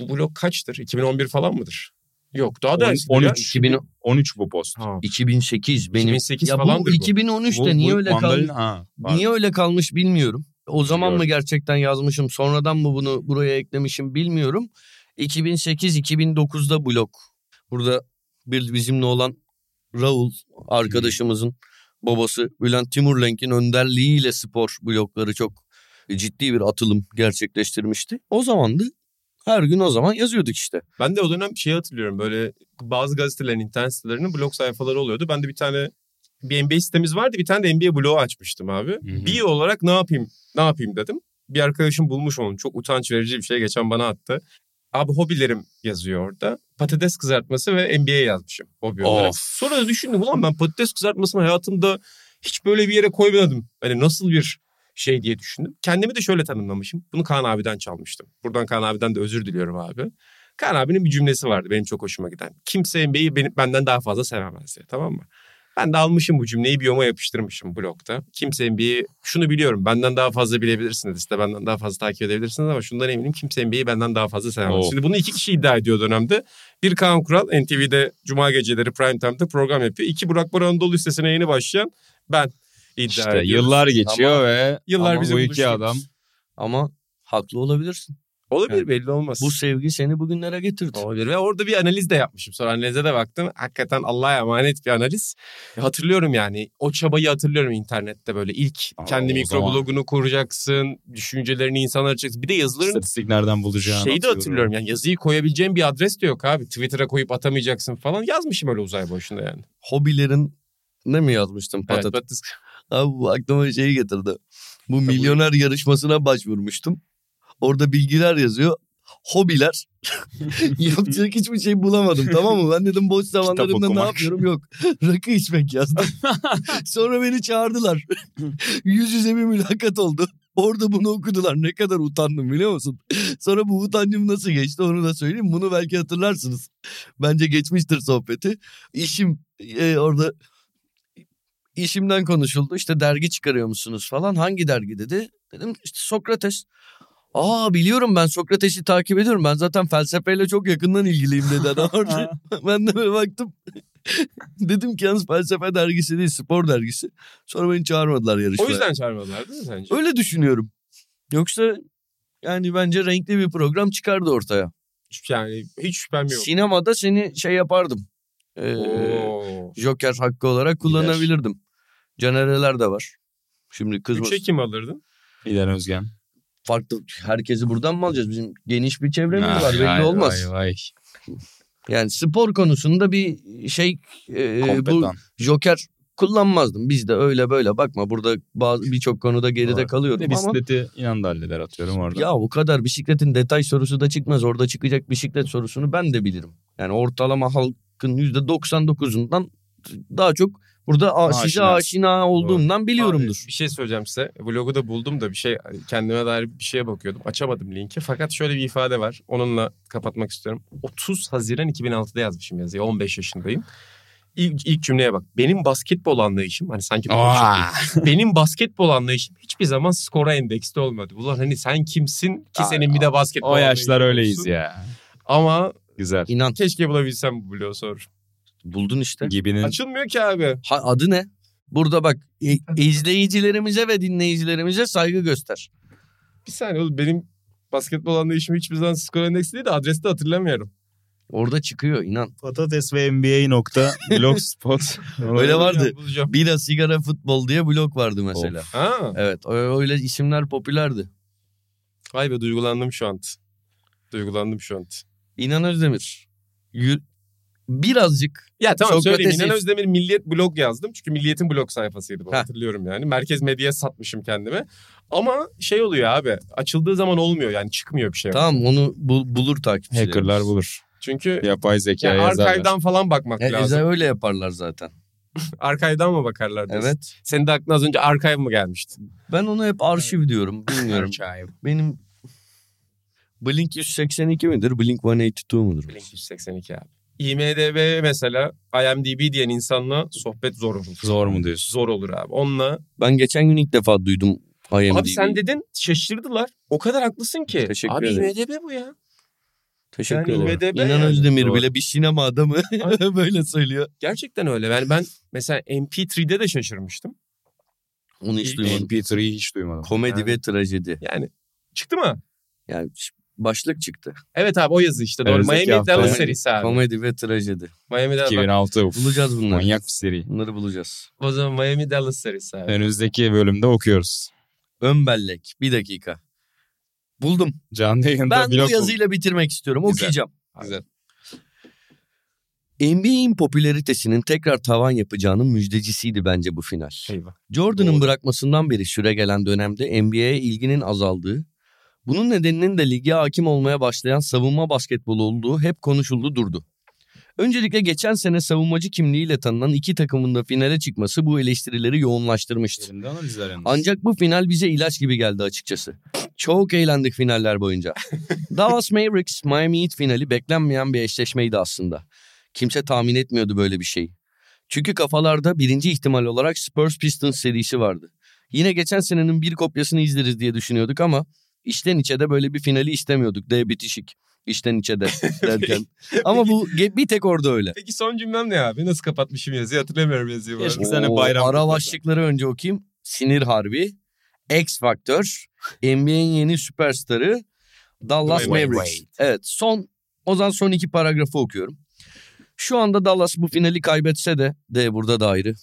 bu blog kaçtır? 2011 falan mıdır? Yok daha da On- eskidir ya. 13. 2000, 13 bu post. Ha. 2008 benim. 2008 ya bu falandır bu. 2013'te Bu- niye bu öyle kalmış? Ha. Niye öyle kalmış bilmiyorum. O zaman mı gerçekten yazmışım sonradan mı bunu buraya eklemişim bilmiyorum. 2008-2009'da blog. Burada bir bizimle olan Raul arkadaşımızın babası Bülent Timurlenk'in önderliğiyle spor blokları çok ciddi bir atılım gerçekleştirmişti. O zamandı her gün o zaman yazıyorduk işte. Ben de o dönem şeyi hatırlıyorum böyle bazı gazetelerin internet sitelerinin blog sayfaları oluyordu. Ben de bir tane bir NBA sitemiz vardı bir tane de NBA blogu açmıştım abi. Hı hı. Bir olarak ne yapayım ne yapayım dedim. Bir arkadaşım bulmuş onu çok utanç verici bir şey geçen bana attı. Abi hobilerim yazıyor orada. Patates kızartması ve NBA yazmışım hobi olarak. Of. Sonra da düşündüm ulan ben patates kızartmasını hayatımda hiç böyle bir yere koymadım. Hani nasıl bir şey diye düşündüm. Kendimi de şöyle tanımlamışım. Bunu Kaan abiden çalmıştım. Buradan Kaan abiden de özür diliyorum abi. Kaan abinin bir cümlesi vardı benim çok hoşuma giden. Kimse NBA'yi benden daha fazla sevemez diye tamam mı? Ben de almışım bu cümleyi biyoma yapıştırmışım blogda. Kimse NBA'yi şunu biliyorum benden daha fazla bilebilirsiniz. işte benden daha fazla takip edebilirsiniz ama şundan eminim kimse NBA'yi benden daha fazla sevemez. Oh. Şimdi bunu iki kişi iddia ediyor dönemde. Bir Kaan Kural NTV'de Cuma geceleri prime time'da program yapıyor. İki Burak Bora Anadolu listesine yeni başlayan ben iddia İşte ediyorum. yıllar geçiyor Ama- ve Yıllar ama bu iki adam Ama haklı olabilirsin. Olabilir Yani belli olmaz. Bu sevgi seni bugünlere getirdi. Olabilir ve orada bir analiz de yapmışım. Sonra analize de baktım. Hakikaten Allah'a emanet bir analiz. Hatırlıyorum yani. O çabayı hatırlıyorum internette böyle. ilk Aa, kendi mikroblogunu kuracaksın. Düşüncelerini insanlara açacaksın. Bir de yazıların istatistik nereden bulacağını şeyi de hatırlıyorum. Yani yazıyı koyabileceğin bir adres de yok abi. Twitter'a koyup atamayacaksın falan. Yazmışım öyle uzay boşunda yani. Hobilerin ne mi yazmıştın Evet, patates? patates. Abi bu aklıma şeyi getirdi. Bu milyoner yarışmasına başvurmuştum. Orada bilgiler yazıyor. Hobiler. Yapacak hiçbir şey bulamadım tamam mı? Ben dedim boş zamanlarımda ne yapıyorum? Yok. Rakı içmek yazdım. Sonra beni çağırdılar. Yüz yüze bir mülakat oldu. Orada bunu okudular. Ne kadar utandım biliyor musun? Sonra bu utancım nasıl geçti onu da söyleyeyim. Bunu belki hatırlarsınız. Bence geçmiştir sohbeti. İşim e, orada işimden konuşuldu. İşte dergi çıkarıyor musunuz falan. Hangi dergi dedi. Dedim işte Sokrates. Aa biliyorum ben Sokrates'i takip ediyorum. Ben zaten felsefeyle çok yakından ilgiliyim dedi adam orada. ben de böyle baktım. Dedim ki yalnız felsefe dergisi değil spor dergisi. Sonra beni çağırmadılar yarışmaya. O yüzden çağırmadılar değil mi sence? Öyle düşünüyorum. Yoksa yani bence renkli bir program çıkardı ortaya. Yani hiç şüphem yok. Sinemada seni şey yapardım. Ee, Oo. Joker hakkı olarak kullanabilirdim. Canereler de var. Şimdi kızmasın. Üçe kim alırdın? İlhan Özgen. Farklı herkesi buradan mı alacağız? Bizim geniş bir çevremiz Vay, var belli vay, olmaz. Vay vay. Yani spor konusunda bir şey e, bu. Joker kullanmazdım. Biz de öyle böyle bakma burada bazı birçok konuda geride Var. kalıyorum ama bisikleti inan da halleder atıyorum orada. ya o kadar bisikletin detay sorusu da çıkmaz. Orada çıkacak bisiklet sorusunu ben de bilirim. Yani ortalama halkın %99'undan daha çok burada a- size Aşina. olduğumdan biliyorumdur. Abi, bir şey söyleyeceğim size. Blogu da buldum da bir şey kendime dair bir şeye bakıyordum. Açamadım linki. Fakat şöyle bir ifade var. Onunla kapatmak istiyorum. 30 Haziran 2006'da yazmışım yazıyı. 15 yaşındayım. İlk, ilk cümleye bak. Benim basketbol anlayışım hani sanki benim basketbol anlayışım hiçbir zaman skora endekste olmadı. Ulan hani sen kimsin ki senin bir de basketbol O yaşlar anlayışın öyleyiz olsun? ya. Ama Güzel. İnan keşke bulabilsem bu bloğu sor. Buldun işte. Gibinin Açılmıyor ki abi. Ha, adı ne? Burada bak e- izleyicilerimize ve dinleyicilerimize saygı göster. Bir saniye oğlum benim basketbol anlayışım hiçbir zaman skor endeksi değil de adresi de hatırlamıyorum. Orada çıkıyor inan. patates ve NBA nokta blogspot. Öyle vardı. Bulacağım. Bira sigara futbol diye blog vardı mesela. Ha. Evet öyle isimler popülerdi. Vay be duygulandım şu an. Duygulandım şu an. İnan Özdemir. Yü- Birazcık Ya tamam Sokrates söyleyeyim. İnan Özdemir Milliyet blog yazdım. Çünkü Milliyet'in blog sayfasıydı bu Heh. hatırlıyorum yani. Merkez Medya'ya satmışım kendime. Ama şey oluyor abi. Açıldığı zaman olmuyor yani çıkmıyor bir şey. tamam onu bul- bulur takipçilerimiz. Hackerlar bulur. Çünkü Yapay zeka yani yazarlar. arkaydan falan bakmak E, lazım. Eze öyle yaparlar zaten. Arkaydan mı bakarlar diyorsun? Evet. Senin de aklına az önce archive mı gelmişti? Ben onu hep arşiv diyorum. Bilmiyorum. Benim Blink 182 midir? Blink 182 mudur? Blink 182 abi. IMDB mesela IMDB diyen insanla sohbet zor olur. Zor mu diyorsun? Zor olur abi. Onunla Ben geçen gün ilk defa duydum IMDb'yi. Abi sen dedin şaşırdılar. O kadar haklısın ki. Teşekkür Abi ederim. IMDB bu ya. Teşekkür Yani ederim. IMDb İnan yani. Özdemir Doğru. bile bir sinema adamı böyle söylüyor. Gerçekten öyle. Yani ben mesela MP3'de de şaşırmıştım. Onu hiç duymadım. MP3'yi hiç duymadım. Komedi Yani. ve trajedi. Yani çıktı mı? Yani başlık çıktı. Evet abi o yazı işte doğru. Önümüzdeki Miami Dallas serisi abi. Komedi ve trajedi. Miami Dallas. 2006 uf, Bulacağız bunları. manyak bir seri. Bunları bulacağız. O zaman Miami Dallas serisi abi. Önümüzdeki bölümde okuyoruz. Ön bellek. Bir dakika. Buldum. Canlı yayında Ben bu yazıyla bitirmek istiyorum. Güzel. Okuyacağım. Güzel. NBA'in popülaritesinin tekrar tavan yapacağının müjdecisiydi bence bu final. Eyvah. Jordan'ın Doğru. bırakmasından beri süre gelen dönemde NBA'ye ilginin azaldığı, bunun nedeninin de lige hakim olmaya başlayan savunma basketbolu olduğu hep konuşuldu durdu. Öncelikle geçen sene savunmacı kimliğiyle tanınan iki takımın da finale çıkması bu eleştirileri yoğunlaştırmıştı. Ancak bu final bize ilaç gibi geldi açıkçası. Çok eğlendik finaller boyunca. Dallas Mavericks Miami Heat finali beklenmeyen bir eşleşmeydi aslında. Kimse tahmin etmiyordu böyle bir şeyi. Çünkü kafalarda birinci ihtimal olarak Spurs Pistons serisi vardı. Yine geçen senenin bir kopyasını izleriz diye düşünüyorduk ama içten içe de böyle bir finali istemiyorduk. D bitişik. İçten içe de derken. ama bu bir tek orada öyle. Peki son cümlem ne abi? Nasıl kapatmışım yazıyı hatırlamıyorum yazıyı. Keşke Oo, bayram Ara başlıkları önce okuyayım. Sinir Harbi, X Factor, NBA'in yeni süperstarı Dallas Dwayne Mavericks. Wade. Evet son o zaman son iki paragrafı okuyorum. Şu anda Dallas bu finali kaybetse de de burada da ayrı.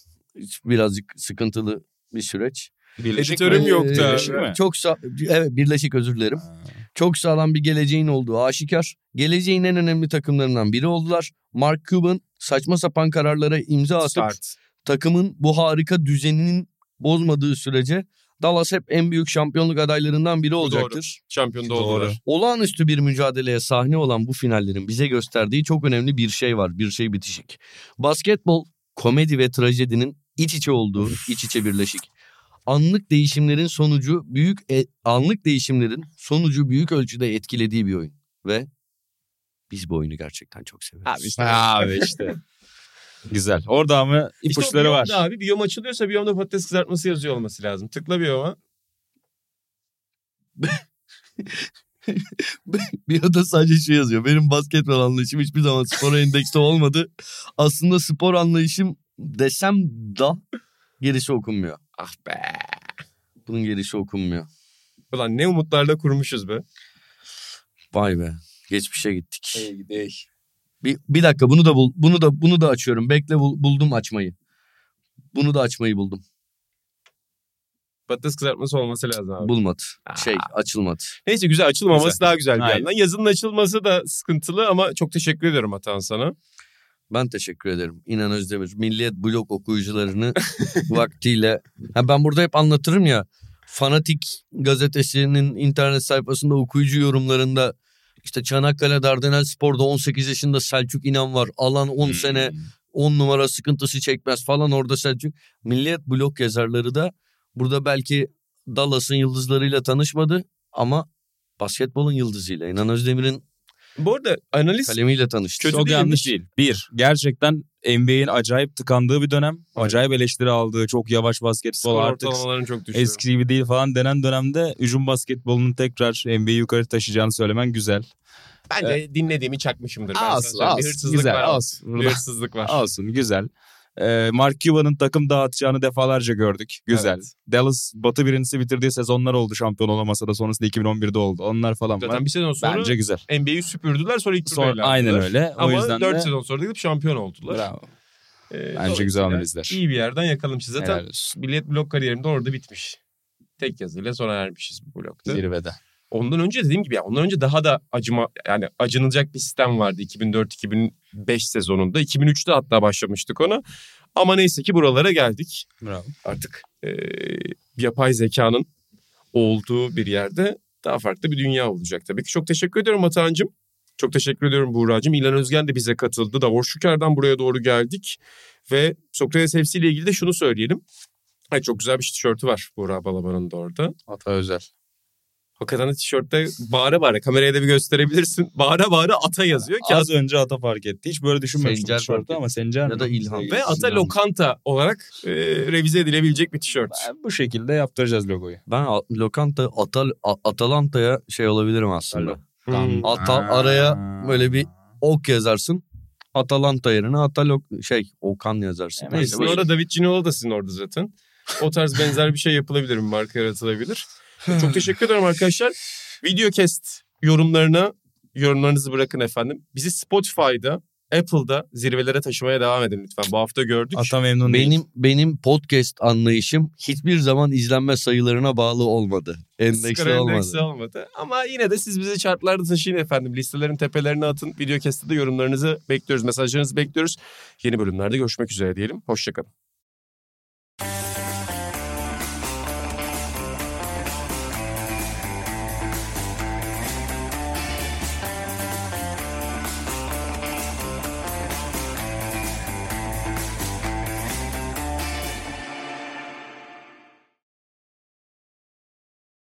Birazcık sıkıntılı bir süreç. Birleşik Editörüm mi? yoktu abi. Birleşik mi? Çok sa- evet Birleşik özür dilerim. Ha. Çok sağlam bir geleceğin olduğu aşikar. Geleceğin en önemli takımlarından biri oldular. Mark Cuban saçma sapan kararlara imza atıp Start. takımın bu harika düzeninin bozmadığı sürece Dallas hep en büyük şampiyonluk adaylarından biri olacaktır. Şampiyon da Doğru. oldular. Olağanüstü bir mücadeleye sahne olan bu finallerin bize gösterdiği çok önemli bir şey var. Bir şey bitişik. Basketbol, komedi ve trajedinin iç içe olduğu, iç içe birleşik. Anlık değişimlerin sonucu büyük e- anlık değişimlerin sonucu büyük ölçüde etkilediği bir oyun ve biz bu oyunu gerçekten çok severiz. Abi işte. Abi işte. Güzel. Orada ama İşte o ipuçları var. biyomda Abi biyom açılıyorsa biyomda patates kızartması yazıyor olması lazım. Tıkla biyoma. Bir ada sadece şey yazıyor. Benim basketbol anlayışım hiçbir zaman spora endekste olmadı. Aslında spor anlayışım desem da gerisi okunmuyor. Ah be. Bunun gerisi okunmuyor. Ulan ne umutlarla kurmuşuz be. Vay be. Geçmişe gittik. Bir, bir dakika bunu da bul, bunu da bunu da açıyorum. Bekle bul- buldum açmayı. Bunu da açmayı buldum. Patates kızartması olması lazım abi. Bulmadı. Aa. Şey açılmadı. Neyse güzel açılmaması Güzel. daha güzel bir Aynen. yandan. Yazının açılması da sıkıntılı ama çok teşekkür ediyorum Atan sana. Ben teşekkür ederim. İnan Özdemir. Milliyet blog okuyucularını vaktiyle. Ha ben burada hep anlatırım ya. Fanatik gazetesinin internet sayfasında okuyucu yorumlarında işte Çanakkale Dardanel Spor'da 18 yaşında Selçuk İnan var. Alan 10 Hmm. sene 10 numara sıkıntısı çekmez falan orada Selçuk. Milliyet blog yazarları da burada belki Dallas'ın yıldızlarıyla tanışmadı ama basketbolun yıldızıyla İnan Özdemir'in Bu arada analiz kalemiyle tanıştı. Kötü Çok yanlış değil. Bir, gerçekten NBA'in acayip tıkandığı bir dönem. Acayip eleştiri aldığı, çok yavaş basketbol skor artık çok düştü. eski gibi değil falan denen dönemde hücum basketbolunun tekrar NBA'yi yukarı taşıyacağını söylemen güzel. Ben de dinlediğimi çakmışımdır. Ben Olsun, söyleyeyim. Bir olsun. hırsızlık Güzel, var. olsun. Bir hırsızlık var. Olsun, güzel. Ee, Mark Cuban'ın takım dağıtacağını defalarca gördük. Güzel. Evet. Dallas Batı birincisi bitirdiği sezonlar oldu şampiyon olamasa da sonrasında 2011'de oldu. Onlar falan Zaten var. bir sezon sonra Bence güzel. NBA'yi süpürdüler sonra ilk turda aynen öyle. O Ama yüzden 4 de sezon sonra gidip şampiyon oldular. bravo. Ee, Bence güzel analizler. İyi bir yerden yakalamışız. Zaten bilet blok kariyerim de orada bitmiş. Tek yazıyla sona ermişiz bu blokta. Zirvede. Ondan önce dediğim gibi ya ondan önce daha da acıma yani acınılacak bir sistem vardı 2004-2005 sezonunda. 2003'te hatta başlamıştık ona. Ama neyse ki buralara geldik. Bravo. Artık e, yapay zekanın olduğu bir yerde daha farklı bir dünya olacak tabii ki. Çok teşekkür ediyorum Atancığım. Çok teşekkür ediyorum Buğra'cığım. İlhan Özgen de bize katıldı. Davor Şüker'den buraya doğru geldik. Ve Sokrates FC ile ilgili de şunu söyleyelim. Ay, çok güzel bir tişörtü var Buğra Balaban'ın da orada. Ata özel. Hakikaten tişörtte bağıra bağıra kameraya da bir gösterebilirsin. Bağıra bağıra ata yazıyor ki Az önce Ata fark etti. Hiç böyle düşünmemiştim Sencer tişörtü ama Sencer Ya da İlhan. ve ata lokanta olarak e, revize edilebilecek bir tişört. Ben bu şekilde yaptıracağız logoyu. Ben a- lokanta Atal A- Atalanta'ya şey olabilirim aslında. Hmm. Ata araya böyle bir ok yazarsın. Atalanta yerine Atalok şey Okan yazarsın. Hemen Neyse, orada David Ginola da sizin orada zaten. O tarz benzer bir şey yapılabilir, bir marka yaratılabilir. Çok teşekkür ederim arkadaşlar. Videocast yorumlarına yorumlarınızı bırakın efendim. Bizi Spotify'da, Apple'da zirvelere taşımaya devam edin lütfen. Bu hafta gördük. Ata memnun değil. Benim benim podcast anlayışım hiçbir zaman izlenme sayılarına bağlı olmadı. Endeksli Skor olmadı. endeksi olmadı. Ama yine de siz bizi chartlarda taşıyın efendim. Listelerin tepelerine atın. Video de yorumlarınızı bekliyoruz. Mesajlarınızı bekliyoruz. Yeni bölümlerde görüşmek üzere diyelim. Hoşçakalın.